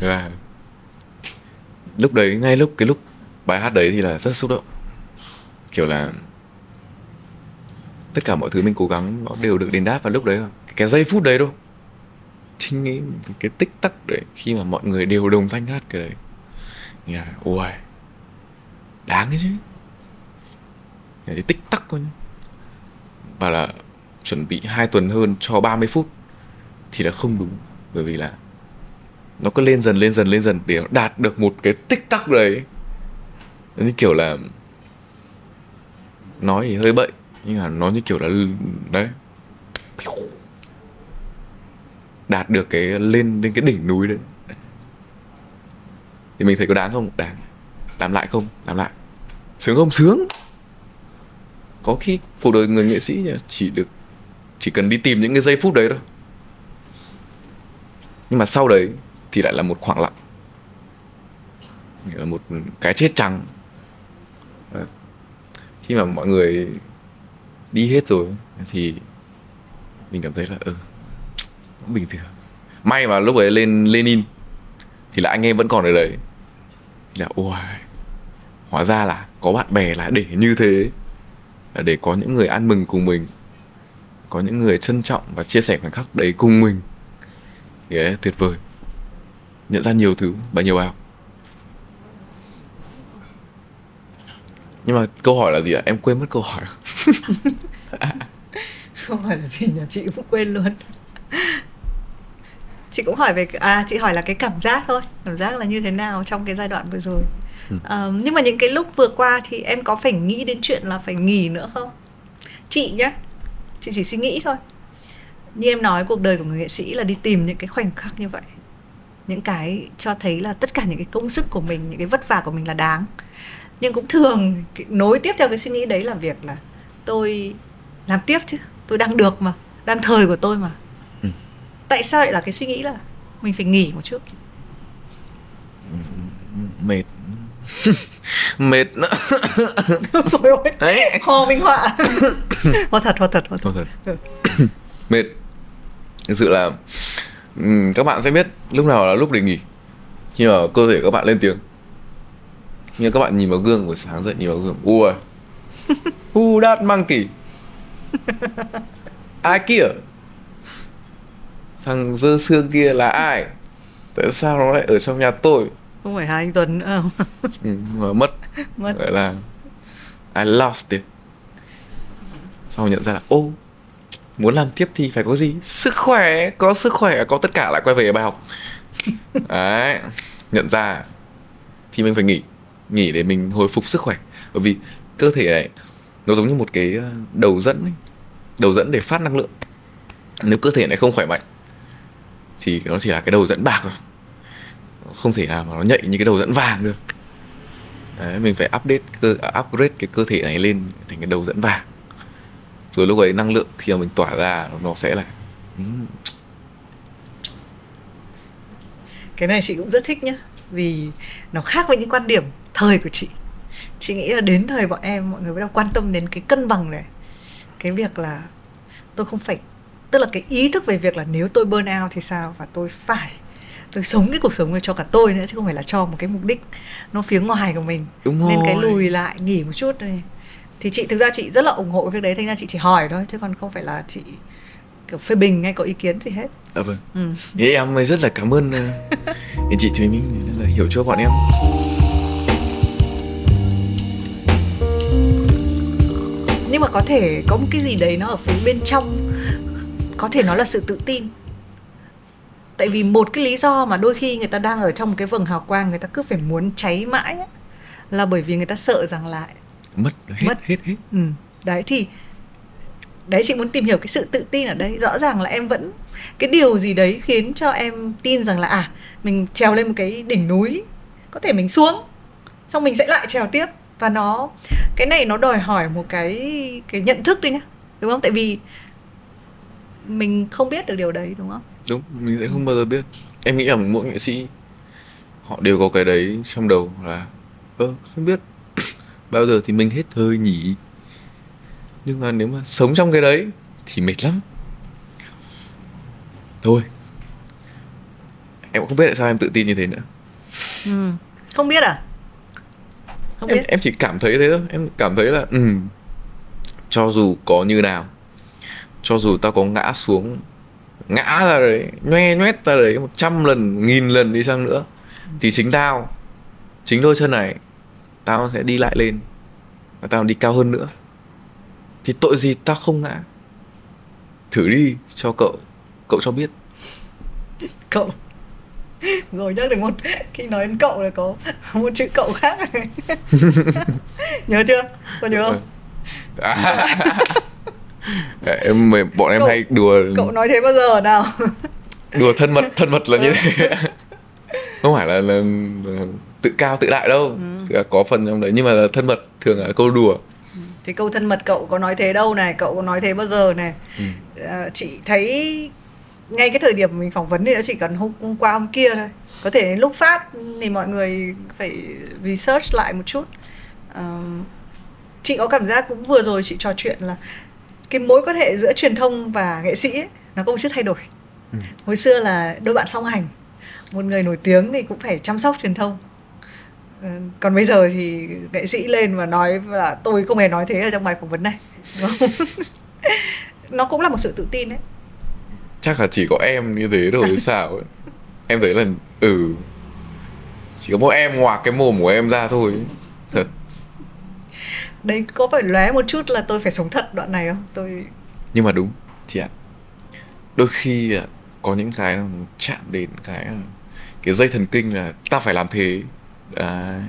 yeah. lúc đấy ngay lúc cái lúc bài hát đấy thì là rất xúc động. Kiểu là tất cả mọi thứ mình cố gắng nó đều được đền đáp vào lúc đấy thôi. Cái giây phút đấy thôi. Chính cái, cái tích tắc đấy khi mà mọi người đều đồng thanh hát cái đấy. Là ôi đáng cái chứ. Cái tích tắc thôi và là chuẩn bị hai tuần hơn cho 30 phút thì là không đúng. Bởi vì là nó cứ lên dần lên dần lên dần để đạt được một cái tích tắc đấy. Như kiểu là nói thì hơi bậy, nhưng mà nó như kiểu là đấy. Đạt được cái, lên lên cái đỉnh núi đấy. Thì mình thấy có đáng không? Đáng. Làm lại không? Làm lại. Sướng không? Sướng. Có khi cuộc đời người nghệ sĩ chỉ được, chỉ cần đi tìm những cái giây phút đấy thôi. Nhưng mà sau đấy thì lại là một khoảng lặng. Là một cái chết trắng khi mà mọi người đi hết rồi thì mình cảm thấy là ừ bình thường. May mà lúc ấy lên lenin thì là anh em vẫn còn ở đấy. Là ôi hóa ra là có bạn bè là để như thế, là để có những người ăn mừng cùng mình, có những người trân trọng và chia sẻ khoảnh khắc đấy cùng mình. Thì đấy tuyệt vời nhận ra nhiều thứ và nhiều bài học nhưng mà câu hỏi là gì ạ? Em quên mất câu hỏi. Không hỏi là gì nhỉ? Chị cũng quên luôn. Chị cũng hỏi về à chị hỏi là cái cảm giác thôi. Cảm giác là như thế nào trong cái giai đoạn vừa rồi. Ừ. à, nhưng mà những cái lúc vừa qua thì em có phải nghĩ đến chuyện là phải nghỉ nữa không? Chị nhé chị chỉ suy nghĩ thôi. Như em nói cuộc đời của người nghệ sĩ là đi tìm những cái khoảnh khắc như vậy những cái cho thấy là tất cả những cái công sức của mình những cái vất vả của mình là đáng. Nhưng cũng thường nối tiếp theo cái suy nghĩ đấy là việc là tôi làm tiếp chứ tôi đang được mà đang thời của tôi mà. Ừ. tại sao lại là cái suy nghĩ là mình phải nghỉ một chút? Mệt. Mệt nữa. Rồi ôi đấy. ho minh họa. Ho thật ho thật ho thật, ho thật. Mệt. Thực sự là các bạn sẽ biết lúc nào là lúc để nghỉ. Khi mà cơ thể các bạn lên tiếng. Nhưng các bạn nhìn vào gương buổi sáng dậy nhìn vào gương. Ui. Who that monkey? Ai kia? Thằng dơ xương kia là ai? Tại sao nó lại ở trong nhà tôi? Không phải hai anh tuấn nữa không? Ừ, mà mất. Mất. Gọi là I lost it. Sau nhận ra là ô muốn làm tiếp thì phải có gì? Sức khỏe có sức khỏe có tất cả lại quay về bài học. Đấy nhận ra thì mình phải nghỉ nghỉ để mình hồi phục sức khỏe. Bởi vì cơ thể này nó giống như một cái ờ, đầu dẫn ấy. đầu dẫn để phát năng lượng. Nếu cơ thể này không khỏe mạnh thì nó chỉ là cái đầu dẫn bạc rồi không thể nào mà nó nhạy như cái đầu dẫn vàng được. Đấy, mình phải update cơ upgrade cái cơ thể này lên thành cái đầu dẫn vàng rồi lúc ấy năng lượng khi mà mình tỏa ra nó sẽ là cái này chị cũng rất thích nhá vì nó khác với những quan điểm thời của chị. Chị nghĩ là đến thời bọn em mọi người bắt đầu quan tâm đến cái cân bằng này. Cái việc là tôi không phải tức là cái ý thức về việc là nếu tôi burn out thì sao và tôi phải tôi sống cái cuộc sống này cho cả tôi nữa chứ không phải là cho một cái mục đích nó phía ngoài của mình. Đúng nên rồi. cái lùi lại nghỉ một chút này thì chị thực ra chị rất là ủng hộ việc đấy. Thành ra chị chỉ hỏi thôi chứ còn không phải là chị kiểu phê bình hay có ý kiến gì hết. À vâng. Ừ. Thế em rất là cảm ơn uh, chị Thùy Minh là hiểu cho bọn em. Nhưng mà có thể có một cái gì đấy nó ở phía bên trong có thể nó là sự tự tin. Tại vì một cái lý do mà đôi khi người ta đang ở trong một cái vầng hào quang người ta cứ phải muốn cháy mãi ấy, là bởi vì người ta sợ rằng lại mất hết mất. hết hết. Ừ. đấy thì đấy chị muốn tìm hiểu cái sự tự tin ở đây. Rõ ràng là em vẫn cái điều gì đấy khiến cho em tin rằng là à mình trèo lên một cái đỉnh núi có thể mình xuống xong mình sẽ lại trèo tiếp. Và nó cái này nó đòi hỏi một cái cái nhận thức đi nhá đúng không? Tại vì mình không biết được điều đấy đúng không? Đúng mình sẽ không bao giờ biết. Em nghĩ là mỗi nghệ sĩ họ đều có cái đấy trong đầu là ơ không biết bao giờ thì mình hết thời nhỉ? Nhưng mà nếu mà sống trong cái đấy thì mệt lắm. Thôi. Em cũng không biết tại sao em tự tin như thế nữa. Ừ. không biết à? Không em, biết. em chỉ cảm thấy thế thôi. Em cảm thấy là ừ cho dù có như nào cho dù tao có ngã xuống ngã ra đấy nhoe nhoét ra đấy một trăm lần nghìn lần đi chăng nữa thì chính tao chính đôi chân này tao sẽ đi lại lên và tao đi cao hơn nữa. Thì tội gì tao không ngã? Thử đi cho cậu cậu cho biết. Cậu. Rồi nhắc đến một khi nói đến cậu là có một chữ cậu khác. Nhớ chưa? Có nhớ không? Em bọn em cậu, hay đùa cậu nói thế bao giờ nào? Đùa thân mật thân mật là như thế. Không phải là, là, là tự cao tự đại đâu. Ừ. có phần trong đấy nhưng mà thân mật thường là câu đùa. Thì câu thân mật cậu có nói thế đâu này cậu có nói thế bao giờ này. Ừ. à, chị thấy ngay cái thời điểm mình phỏng vấn thì nó chỉ cần hôm, hôm qua hôm kia thôi. Có thể lúc phát thì mọi người phải research lại một chút. À, chị có cảm giác cũng vừa rồi chị trò chuyện là cái mối quan hệ giữa truyền thông và nghệ sĩ ấy, nó có một chút thay đổi. Ừ. hồi xưa là đôi bạn song hành một người nổi tiếng thì cũng phải chăm sóc truyền thông còn bây giờ thì nghệ sĩ lên và nói là tôi không hề nói thế ở trong bài phỏng vấn này. Nó cũng là một sự tự tin đấy. Chắc là chỉ có em như thế rồi sao ấy. em thấy là ừ. Chỉ có mỗi em ngoạc cái mồm của em ra thôi thật. Đấy có phải lóe một chút là tôi phải sống thật đoạn này không? Tôi nhưng mà đúng chị ạ. Đôi khi có những cái chạm đến cái cái dây thần kinh là ta phải làm thế đấy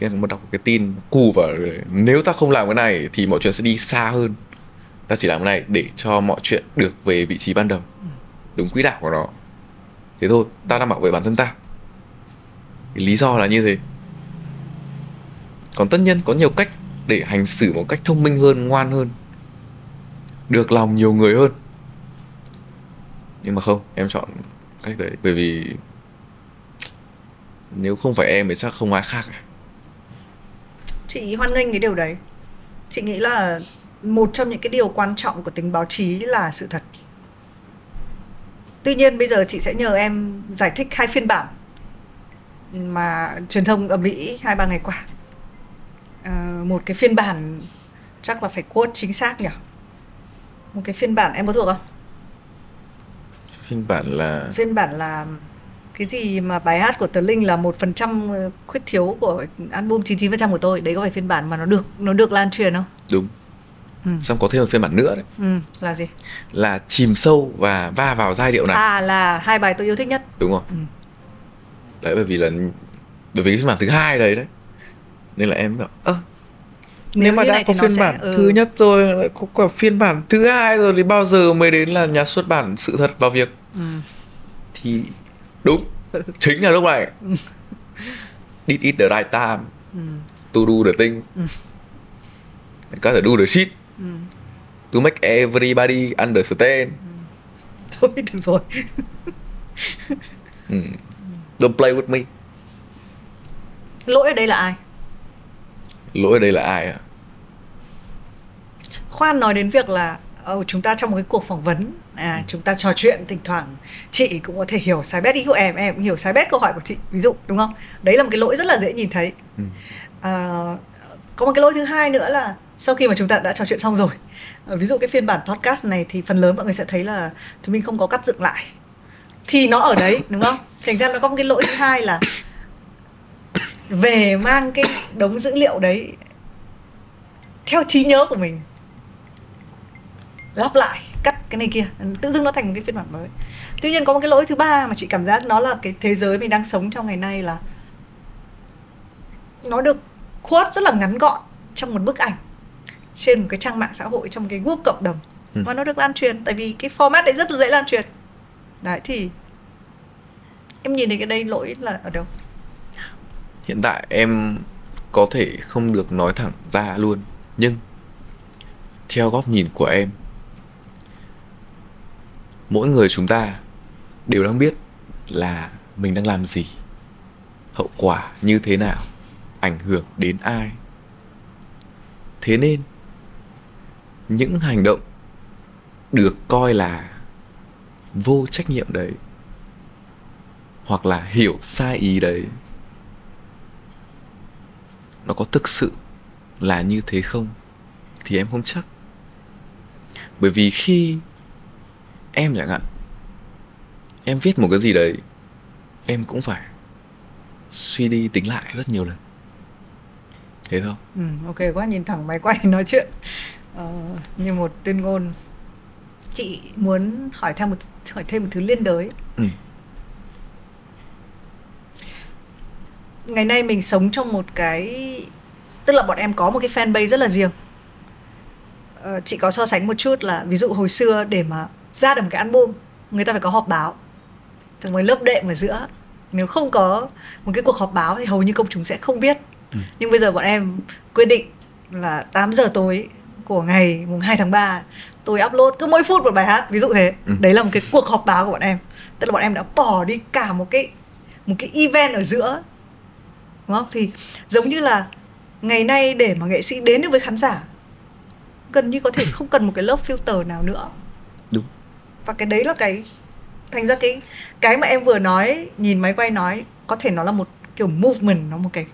em một đọc cái tin cù vào, nếu ta không làm cái này thì mọi chuyện sẽ đi xa hơn. Ta chỉ làm cái này để cho mọi chuyện được về vị trí ban đầu, đúng quỹ đạo của nó. Thế thôi, ta đang bảo vệ bản thân ta. Cái lý do là như thế. Còn tất nhiên có nhiều cách để hành xử một cách thông minh hơn, ngoan hơn, được lòng nhiều người hơn. Nhưng mà không, em chọn cách đấy, bởi vì nếu không phải em thì chắc không ai khác chị hoan nghênh cái điều đấy. Chị nghĩ là một trong những cái điều quan trọng của tính báo chí là sự thật. Tuy nhiên bây giờ chị sẽ nhờ em giải thích hai phiên bản mà truyền thông ở mỹ hai ba ngày qua. À, một cái phiên bản chắc là phải quote chính xác nhỉ? Một cái phiên bản em có thuộc không? Phiên bản là phiên bản là cái gì mà bài hát của Tờ Linh là một phần trăm ờ, khuyết thiếu của album 99% của tôi? Đấy có phải phiên bản mà nó được nó được lan truyền không? Đúng. Ừ. xong có thêm một phiên bản nữa đấy. Ừ, là gì? Là chìm sâu và va vào giai điệu này. À là hai bài tôi yêu thích nhất. Đúng không? Ừ. đấy bởi vì là bởi vì cái phiên bản thứ hai đấy đấy. Nên là em bảo ơ nếu, nếu mà đã có phiên bản ừ. thứ nhất rồi lại có cả phiên bản thứ hai rồi thì bao giờ mới đến là nhà xuất bản sự thật vào việc? Ừ. thì đúng. Chính là lúc này. Did it the right time. Ừ. to do the thing. Ừ. có thể do the shit. Ừ. to make everybody understand. Thôi được rồi. Don't play with me. Lỗi ở đây là ai? Lỗi ở đây là ai ạ? Khoan nói đến việc là oh, chúng ta trong một cái cuộc phỏng vấn à, chúng ta trò chuyện thỉnh thoảng chị cũng có thể hiểu sai bét ý của em em cũng hiểu sai bét câu hỏi của chị ví dụ đúng không? Đấy là một cái lỗi rất là dễ nhìn thấy. Ừ. à, có một cái lỗi thứ hai nữa là sau khi mà chúng ta đã trò chuyện xong rồi à, ví dụ cái phiên bản podcast này thì phần lớn mọi người sẽ thấy là chúng mình không có cắt dựng lại. Thì nó ở đấy đúng không? Thành ra nó có một cái lỗi thứ hai là về mang cái đống dữ liệu đấy theo trí nhớ của mình lắp lại cắt cái này kia tự dưng nó thành một cái phiên bản mới. Tuy nhiên có một cái lỗi thứ ba mà chị cảm giác nó là cái thế giới mình đang sống trong ngày nay là nó được khuất rất là ngắn gọn trong một bức ảnh trên một cái trang mạng xã hội trong cái group cộng đồng. Ừ. và nó được lan truyền tại vì cái format đấy rất là dễ lan truyền. Đấy thì em nhìn thấy cái đây lỗi là ở đâu? Hiện tại em có thể không được nói thẳng ra luôn nhưng theo góc nhìn của em mỗi người chúng ta đều đang biết là mình đang làm gì, hậu quả như thế nào, ảnh hưởng đến ai. Thế nên, những hành động được coi là vô trách nhiệm đấy, hoặc là hiểu sai ý đấy, nó có thực sự là như thế không thì em không chắc. Bởi vì khi em chẳng hạn. Em viết một cái gì đấy em cũng phải suy đi tính lại rất nhiều lần. Thế thôi. Ừ, ok quá nhìn thẳng máy quay nói chuyện. Ờ, như một tuyên ngôn. Chị muốn hỏi thêm một hỏi thêm một thứ liên đới. Ừ. ngày nay mình sống trong một cái tức là bọn em có một cái fanpage rất là riêng. Ờ, chị có so sánh một chút là ví dụ hồi xưa để mà ra được một cái album người ta phải có họp báo. Trong một lớp đệm ở giữa nếu không có một cái cuộc họp báo thì hầu như công chúng sẽ không biết. Ừ. nhưng bây giờ bọn em quyết định là 8 giờ tối của ngày mùng 2 tháng 3 tôi upload cứ mỗi phút một bài hát ví dụ thế. Ừ. đấy là một cái cuộc họp báo của bọn em. Tức là bọn em đã bỏ đi cả một cái một cái event ở giữa. Đúng không? Thì giống như là ngày nay để mà nghệ sĩ đến được với khán giả gần như có thể không cần một cái lớp filter nào nữa và cái đấy là cái, thành ra cái cái mà em vừa nói, nhìn máy quay nói, có thể nó là một kiểu movement, nó một cái,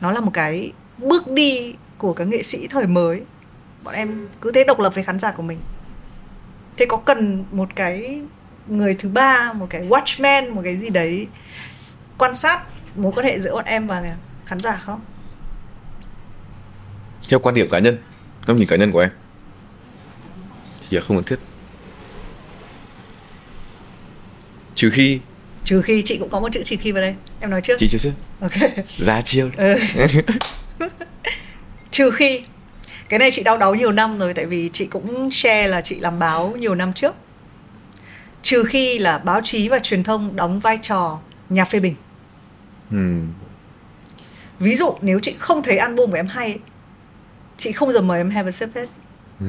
nó là một cái bước đi của các nghệ sĩ thời mới. Bọn em cứ thế độc lập với khán giả của mình. Thế có cần một cái người thứ ba, một cái watchman, một cái gì đấy quan sát mối quan hệ giữa bọn em và khán giả không? Theo quan điểm cá nhân, góc nhìn cá nhân của em, thì không cần thiết. Trừ khi trừ khi chị cũng có một chữ trừ khi vào đây. Em nói trước. Chị chưa chứ? Ok. Ra chiêu. Ừ. trừ khi. Cái này chị đau đáu nhiều năm rồi tại vì chị cũng share là chị làm báo nhiều năm trước. Trừ khi là báo chí và truyền thông đóng vai trò nhà phê bình. Ừ. ví dụ nếu chị không thấy album của em hay chị không giờ mời em have a sip hết. Ừ.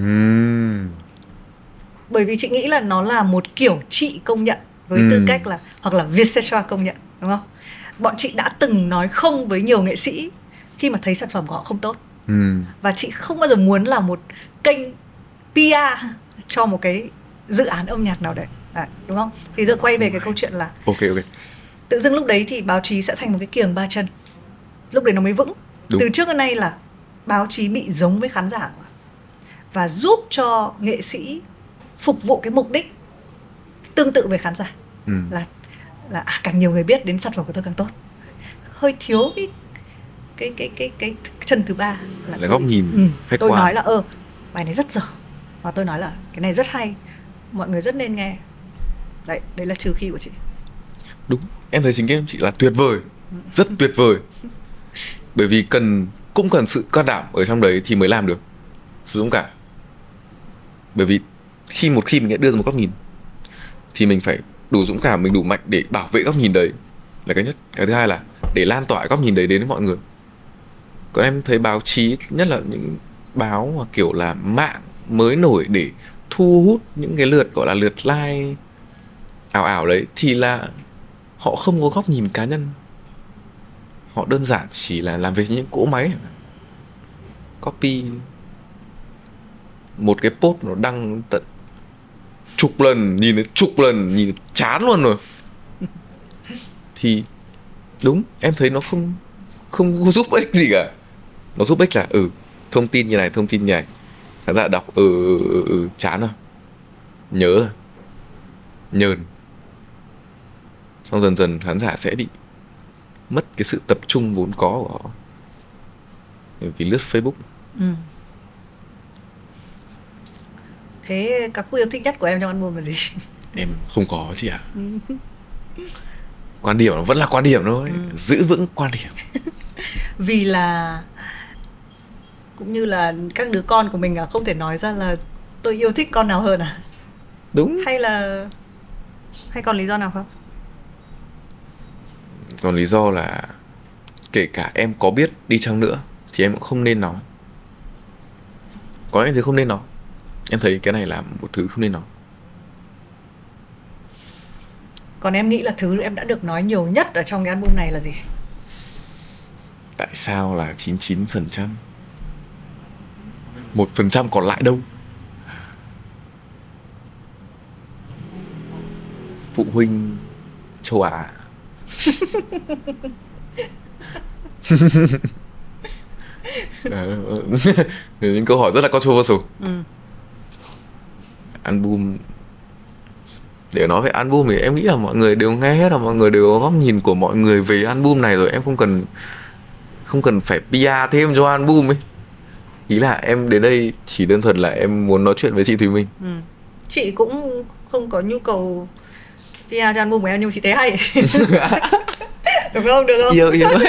bởi vì chị nghĩ là nó là một kiểu chị công nhận với tư Ừ. cách là hoặc là Vietcetera công nhận đúng không? Bọn chị đã từng nói không với nhiều nghệ sĩ khi mà thấy sản phẩm của họ không tốt. Ừ. và chị không bao giờ muốn là một kênh PR cho một cái dự án âm nhạc nào đấy. Đấy, đúng không? Thì giờ quay về cái câu chuyện là ok ok. tự dưng lúc đấy thì báo chí sẽ thành một cái kiềng ba chân. Lúc đấy nó mới vững. Đúng. từ trước đến nay là báo chí bị giống với khán giả và giúp cho nghệ sĩ phục vụ cái mục đích tương tự với khán giả. Ừ. là là à, càng nhiều người biết đến sản phẩm của tôi càng tốt. Hơi thiếu cái cái cái cái cái chân thứ ba là tôi- góc nhìn ừ, khách tôi quan. nói là ơ bài này rất dở và tôi nói là cái này rất hay mọi người rất nên nghe. Đấy đấy là trừ khi của chị. Đúng em thấy chính em chị là tuyệt vời rất tuyệt vời. Bởi vì cần cũng cần sự can đảm ở trong đấy thì mới làm được sự dũng cảm bởi vì khi một khi mình đã đưa ra một góc nhìn thì mình phải đủ dũng cảm, mình đủ mạnh để bảo vệ góc nhìn đấy. Là cái nhất. Cái thứ hai là để lan tỏa góc nhìn đấy đến với mọi người. Còn em thấy báo chí, nhất là những báo mà kiểu là mạng mới nổi để thu hút những cái lượt, gọi là lượt like ảo ảo đấy, thì là họ không có góc nhìn cá nhân. Họ đơn giản chỉ là làm việc những cỗ máy. Copy. Một cái post nó đăng tận chục lần nhìn thấy chục lần nhìn chán luôn rồi. Thì đúng em thấy nó không không giúp ích gì cả. Nó giúp ích là ừ thông tin như này thông tin như này. Khán giả đọc ừ, ừ, ừ, ừ chán rồi. Nhớ rồi. Nhờn. Xong dần dần khán giả sẽ bị mất cái sự tập trung vốn có của họ. Vì lướt Facebook. Ừ thế ca khúc yêu thích nhất của em trong album là gì? Em không có chị ạ. Quan điểm vẫn là quan điểm thôi. Giữ vững quan điểm. Vì là cũng như là các đứa con của mình à không thể nói ra là tôi yêu thích con nào hơn à? Đúng. Hay là hay còn lý do nào không? Còn lý do là kể cả em có biết đi chăng nữa thì em cũng không nên nói. Có những thứ không nên nói em thấy cái này là một thứ không nên nói. Còn em nghĩ là thứ em đã được nói nhiều nhất ở trong cái album này là gì? Tại sao là 99% một phần trăm còn lại đâu? Phụ huynh châu Á. Những câu hỏi rất là controversial. Ừ. album. Để nói về album thì em nghĩ là mọi người đều nghe hết là mọi người đều có góc nhìn của mọi người về album này rồi. Em không cần không cần phải PR thêm cho album ấy. Ý là em đến đây chỉ đơn thuần là em muốn nói chuyện với chị Thùy Minh. Ừ. chị cũng không có nhu cầu PR cho album của em nhưng chị thấy hay. Được không? Được không? Yêu yêu.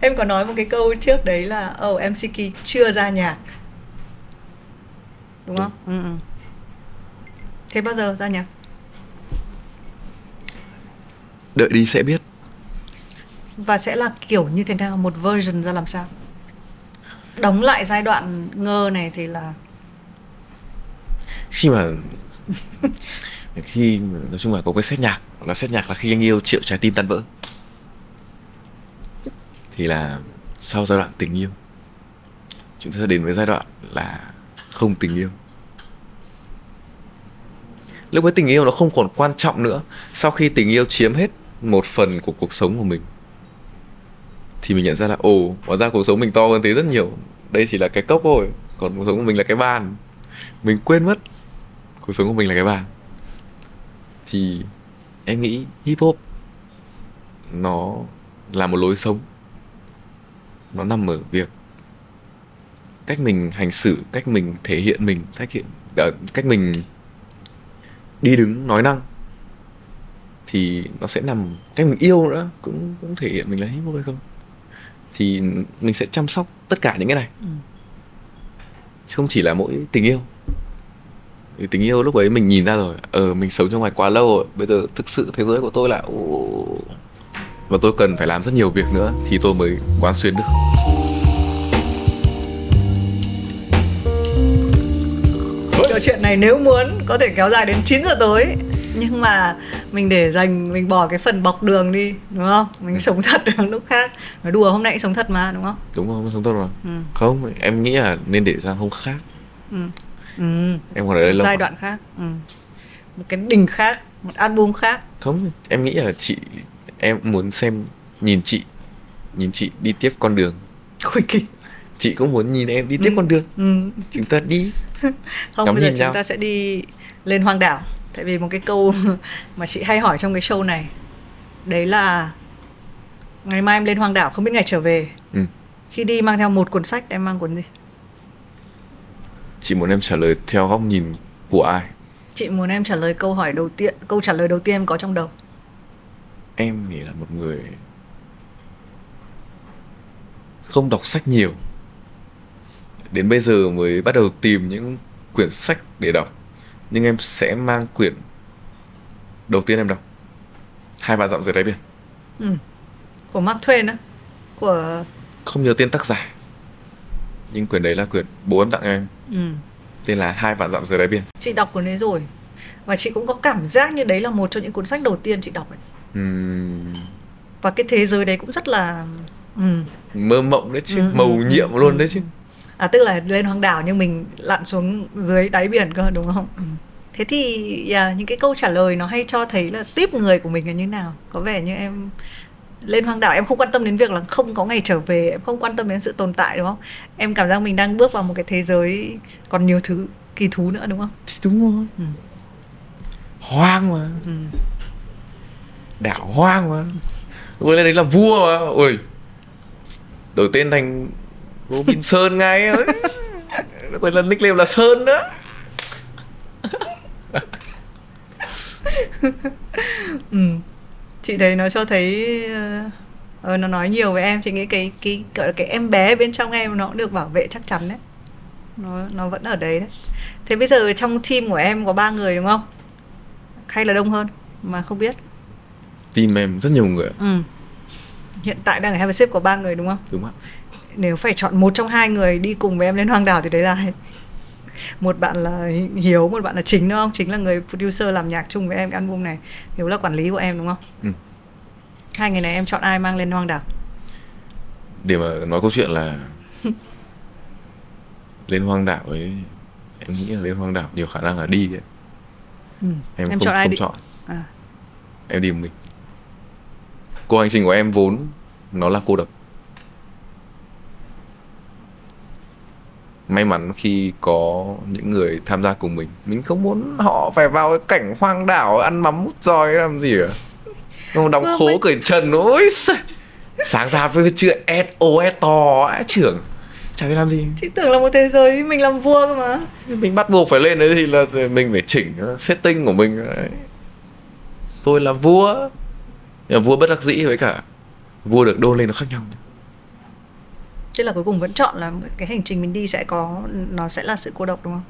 Em có nói một cái câu trước đấy là oh MCK chưa ra nhạc đúng không? Ừ. ừ. thế bao giờ ra nhạc? Đợi đi sẽ biết. Và sẽ là kiểu như thế nào? Một version ra làm sao? Đóng lại giai đoạn ngơ này thì là khi mà khi mà- nói chung là có cái xét nhạc là xét nhạc là khi anh yêu triệu trái tim tan vỡ. Thì là sau giai đoạn tình yêu chúng ta sẽ đến với giai đoạn là không tình yêu. Lúc ấy tình yêu nó không còn quan trọng nữa. Sau khi tình yêu chiếm hết một phần của cuộc sống của mình, thì mình nhận ra là, ồ, hóa ra cuộc sống mình to hơn thế rất nhiều. Đây chỉ là cái cốc thôi, còn cuộc sống của mình là cái bàn. Mình quên mất cuộc sống của mình là cái bàn. Thì em nghĩ hip hop nó là một lối sống. Nó nằm ở việc cách mình hành xử cách mình thể hiện mình cách hiện uh, cách mình đi đứng nói năng thì nó sẽ nằm cách mình yêu nữa cũng cũng thể hiện mình là hip hay không. Thì mình sẽ chăm sóc tất cả những cái này. Ừ. chứ không chỉ là mỗi tình yêu. Thì tình yêu lúc ấy mình nhìn ra rồi ờ mình sống trong ngoài quá lâu rồi bây giờ thực sự thế giới của tôi là và tôi cần phải làm rất nhiều việc nữa thì tôi mới quán xuyến được trò chuyện này nếu muốn có thể kéo dài đến 9 giờ tối nhưng mà mình để dành mình bỏ cái phần bọc đường đi đúng không mình ừ. sống thật lúc khác nói đùa hôm nay sống thật mà đúng không đúng không sống thật mà ừ. không em nghĩ là nên để sang hôm khác ừ. Ừ. em còn ở đây lâu giai đoạn khác ừ. một cái đỉnh khác một album khác không em nghĩ là chị em muốn xem nhìn chị nhìn chị đi tiếp con đường Ôi kỳ chị cũng muốn nhìn em đi tiếp ừ. con đường ừ. chúng ta đi không Ngắm bây giờ chúng nhau. ta sẽ đi lên hoang đảo. Tại vì một cái câu mà chị hay hỏi trong cái show này đấy là ngày mai em lên hoang đảo không biết ngày trở về. Ừ. khi đi mang theo một cuốn sách em mang cuốn gì? Chị muốn em trả lời theo góc nhìn của ai? Chị muốn em trả lời câu hỏi đầu tiên câu trả lời đầu tiên em có trong đầu. Em nghĩ là một người không đọc sách nhiều đến bây giờ mới bắt đầu tìm những quyển sách để đọc nhưng em sẽ mang quyển đầu tiên em đọc hai vạn dặm dưới đáy biển ừ. của Mark Twain á của không nhớ tên tác giả nhưng quyển đấy là quyển bố em tặng em ừ. tên là hai vạn dặm dưới đáy biển chị đọc cuốn đấy rồi và chị cũng có cảm giác như đấy là một trong những cuốn sách đầu tiên chị đọc ấy ừ. và cái thế giới đấy cũng rất là ừ. mơ mộng đấy chứ ừ, màu ừ, nhiệm ừ, luôn ừ. đấy chứ à tức là lên hoang đảo nhưng mình lặn xuống dưới đáy biển cơ đúng không? Ừ. thế thì yeah, những cái câu trả lời nó hay cho thấy là tiếp người của mình là như nào? Có vẻ như em lên hoang đảo em không quan tâm đến việc là không có ngày trở về em không quan tâm đến sự tồn tại đúng không? Em cảm giác mình đang bước vào một cái thế giới còn nhiều thứ kỳ thú nữa đúng không? Thì đúng rồi. Ừ. hoang mà. Ừ. đảo hoang mà. Ôi lên đấy là vua mà. Ôi đổi tên thành Robin Sơn ngay ấy. Quên lần nickname là Sơn nữa ừ. chị thấy nó cho thấy ờ, nó nói nhiều với em. Chị nghĩ cái cái gọi là cái em bé bên trong em nó cũng được bảo vệ chắc chắn đấy. Nó nó vẫn ở đấy đấy. Thế bây giờ trong team của em có ba người đúng không? Hay là đông hơn? Mà không biết. Team em rất nhiều người ừ. hiện tại đang ở Have a có ba người đúng không? Đúng ạ nếu phải chọn một trong hai người đi cùng với em lên hoang đảo thì đấy là một bạn là hiếu một bạn là chính đúng không? Chính là người producer làm nhạc chung với em cái album này. Hiếu là quản lý của em đúng không? Ừ. hai người này em chọn ai mang lên hoang đảo? Để mà nói câu chuyện là lên hoang đảo ấy em nghĩ là lên hoang đảo nhiều khả năng là đi đấy ừ. em, em không, chọn ai không đi? chọn. À. em đi một mình. Cuộc hành trình của em vốn nó là cô độc may mắn khi có những người tham gia cùng mình. Mình không muốn họ phải vào cái cảnh hoang đảo ăn mắm mút roi làm gì à không đóng vâng, khố cởi trần ôi sáng ra với chuyện SOS to á trưởng. Chả biết làm gì. Chị tưởng là một thế giới mình làm vua cơ mà. Mình bắt buộc phải lên đấy thì là mình phải chỉnh setting của mình. Đấy. Tôi là vua. Vua bất đắc dĩ với cả vua được đôn lên nó khác nhau tức là cuối cùng vẫn chọn là cái hành trình mình đi sẽ có, nó sẽ là sự cô độc đúng không?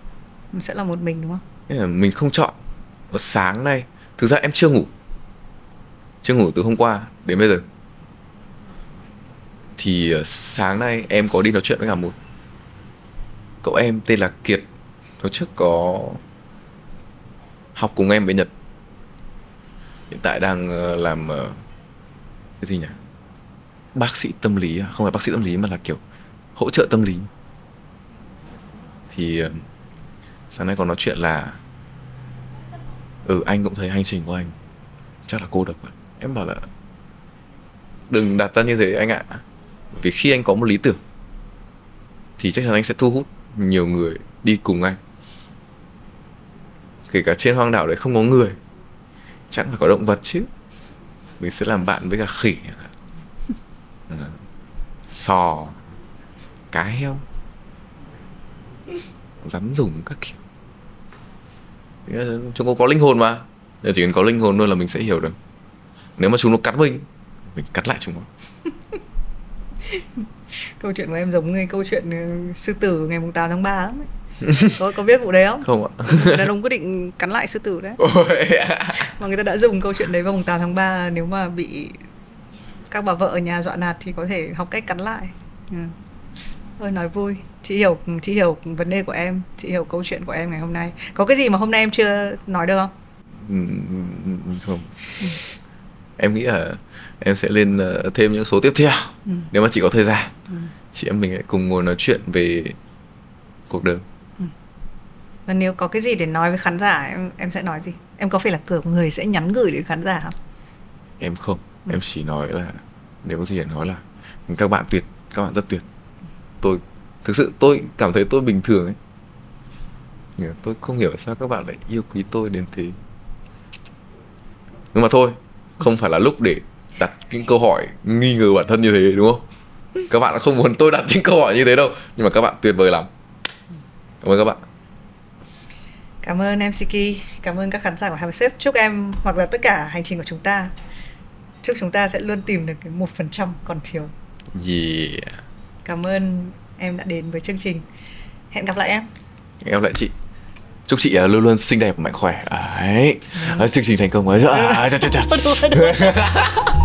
Mình sẽ là một mình đúng không? Mình không chọn. Ở sáng nay, thực ra em chưa ngủ. Chưa ngủ từ hôm qua đến bây giờ. Thì ờ, sáng nay em có đi nói chuyện với cả một cậu em tên là Kiệt. Hồi trước có học cùng em bên Nhật. Hiện tại đang ờ, làm ờ, cái gì nhỉ? Bác sĩ tâm lý, không phải bác sĩ tâm lý mà là kiểu hỗ trợ tâm lý. Thì ờ, sáng nay còn nói chuyện là ừ anh cũng thấy hành trình của anh chắc là cô độc vậy em bảo là, đừng đặt ra như thế anh ạ vì khi anh có một lý tưởng, thì chắc chắn anh sẽ thu hút nhiều người đi cùng anh. Kể cả trên hoang đảo đấy không có người chẳng phải có động vật chứ. Mình sẽ làm bạn với cả khỉ sò cá heo rắn rùng các kiểu chúng có có linh hồn mà Nên chỉ cần có linh hồn thôi là mình sẽ hiểu được nếu mà chúng nó cắn mình mình cắt lại chúng nó câu chuyện của em giống như câu chuyện ừ, sư tử ngày mùng 8 tháng 3 lắm ấy. có có biết vụ đấy không? Không ạ. đàn ông quyết định cắn lại sư tử đấy. mà người ta đã dùng câu chuyện đấy vào mùng 8 tháng 3 là nếu mà bị các bà vợ ở nhà dọa nạt thì có thể học cách cắn lại. Ừ. Thôi nói vui, chị hiểu chị hiểu vấn đề của em, chị hiểu câu chuyện của em ngày hôm nay. Có cái gì mà hôm nay em chưa nói được không? Ừ, không. Ừ. Em nghĩ là em sẽ lên ờ, thêm những số tiếp theo ừ. nếu mà chị có thời gian. Ừ. Chị em mình lại cùng ngồi nói chuyện về cuộc đời. Ừ. Và nếu có cái gì để nói với khán giả em em sẽ nói gì? Em có phải là cửa người sẽ nhắn gửi đến khán giả không? Em không, ừ. em chỉ nói là nếu có gì để nói là các bạn tuyệt, các bạn rất tuyệt. Tôi thực sự tôi cảm thấy tôi bình thường ấy. Tôi không hiểu sao các bạn lại yêu quý tôi đến thế. Nhưng mà thôi không phải là lúc để đặt những câu hỏi nghi ngờ bản thân như thế đúng không? Các bạn không muốn tôi đặt những câu hỏi như thế đâu nhưng mà các bạn tuyệt vời lắm. Cảm ơn các bạn. Cảm ơn em Siki cảm ơn các khán giả của Have Sếp chúc em hoặc là tất cả hành trình của chúng ta chúc chúng ta sẽ luôn tìm được cái một phần trăm còn thiếu. Yeah. Cảm ơn em đã đến với chương trình. Hẹn gặp lại em. Hẹn gặp lại chị. Chúc chị uh, luôn luôn xinh đẹp mạnh khỏe. Đấy. Ừ. chương trình thành công ấy à, chà, chà, chà.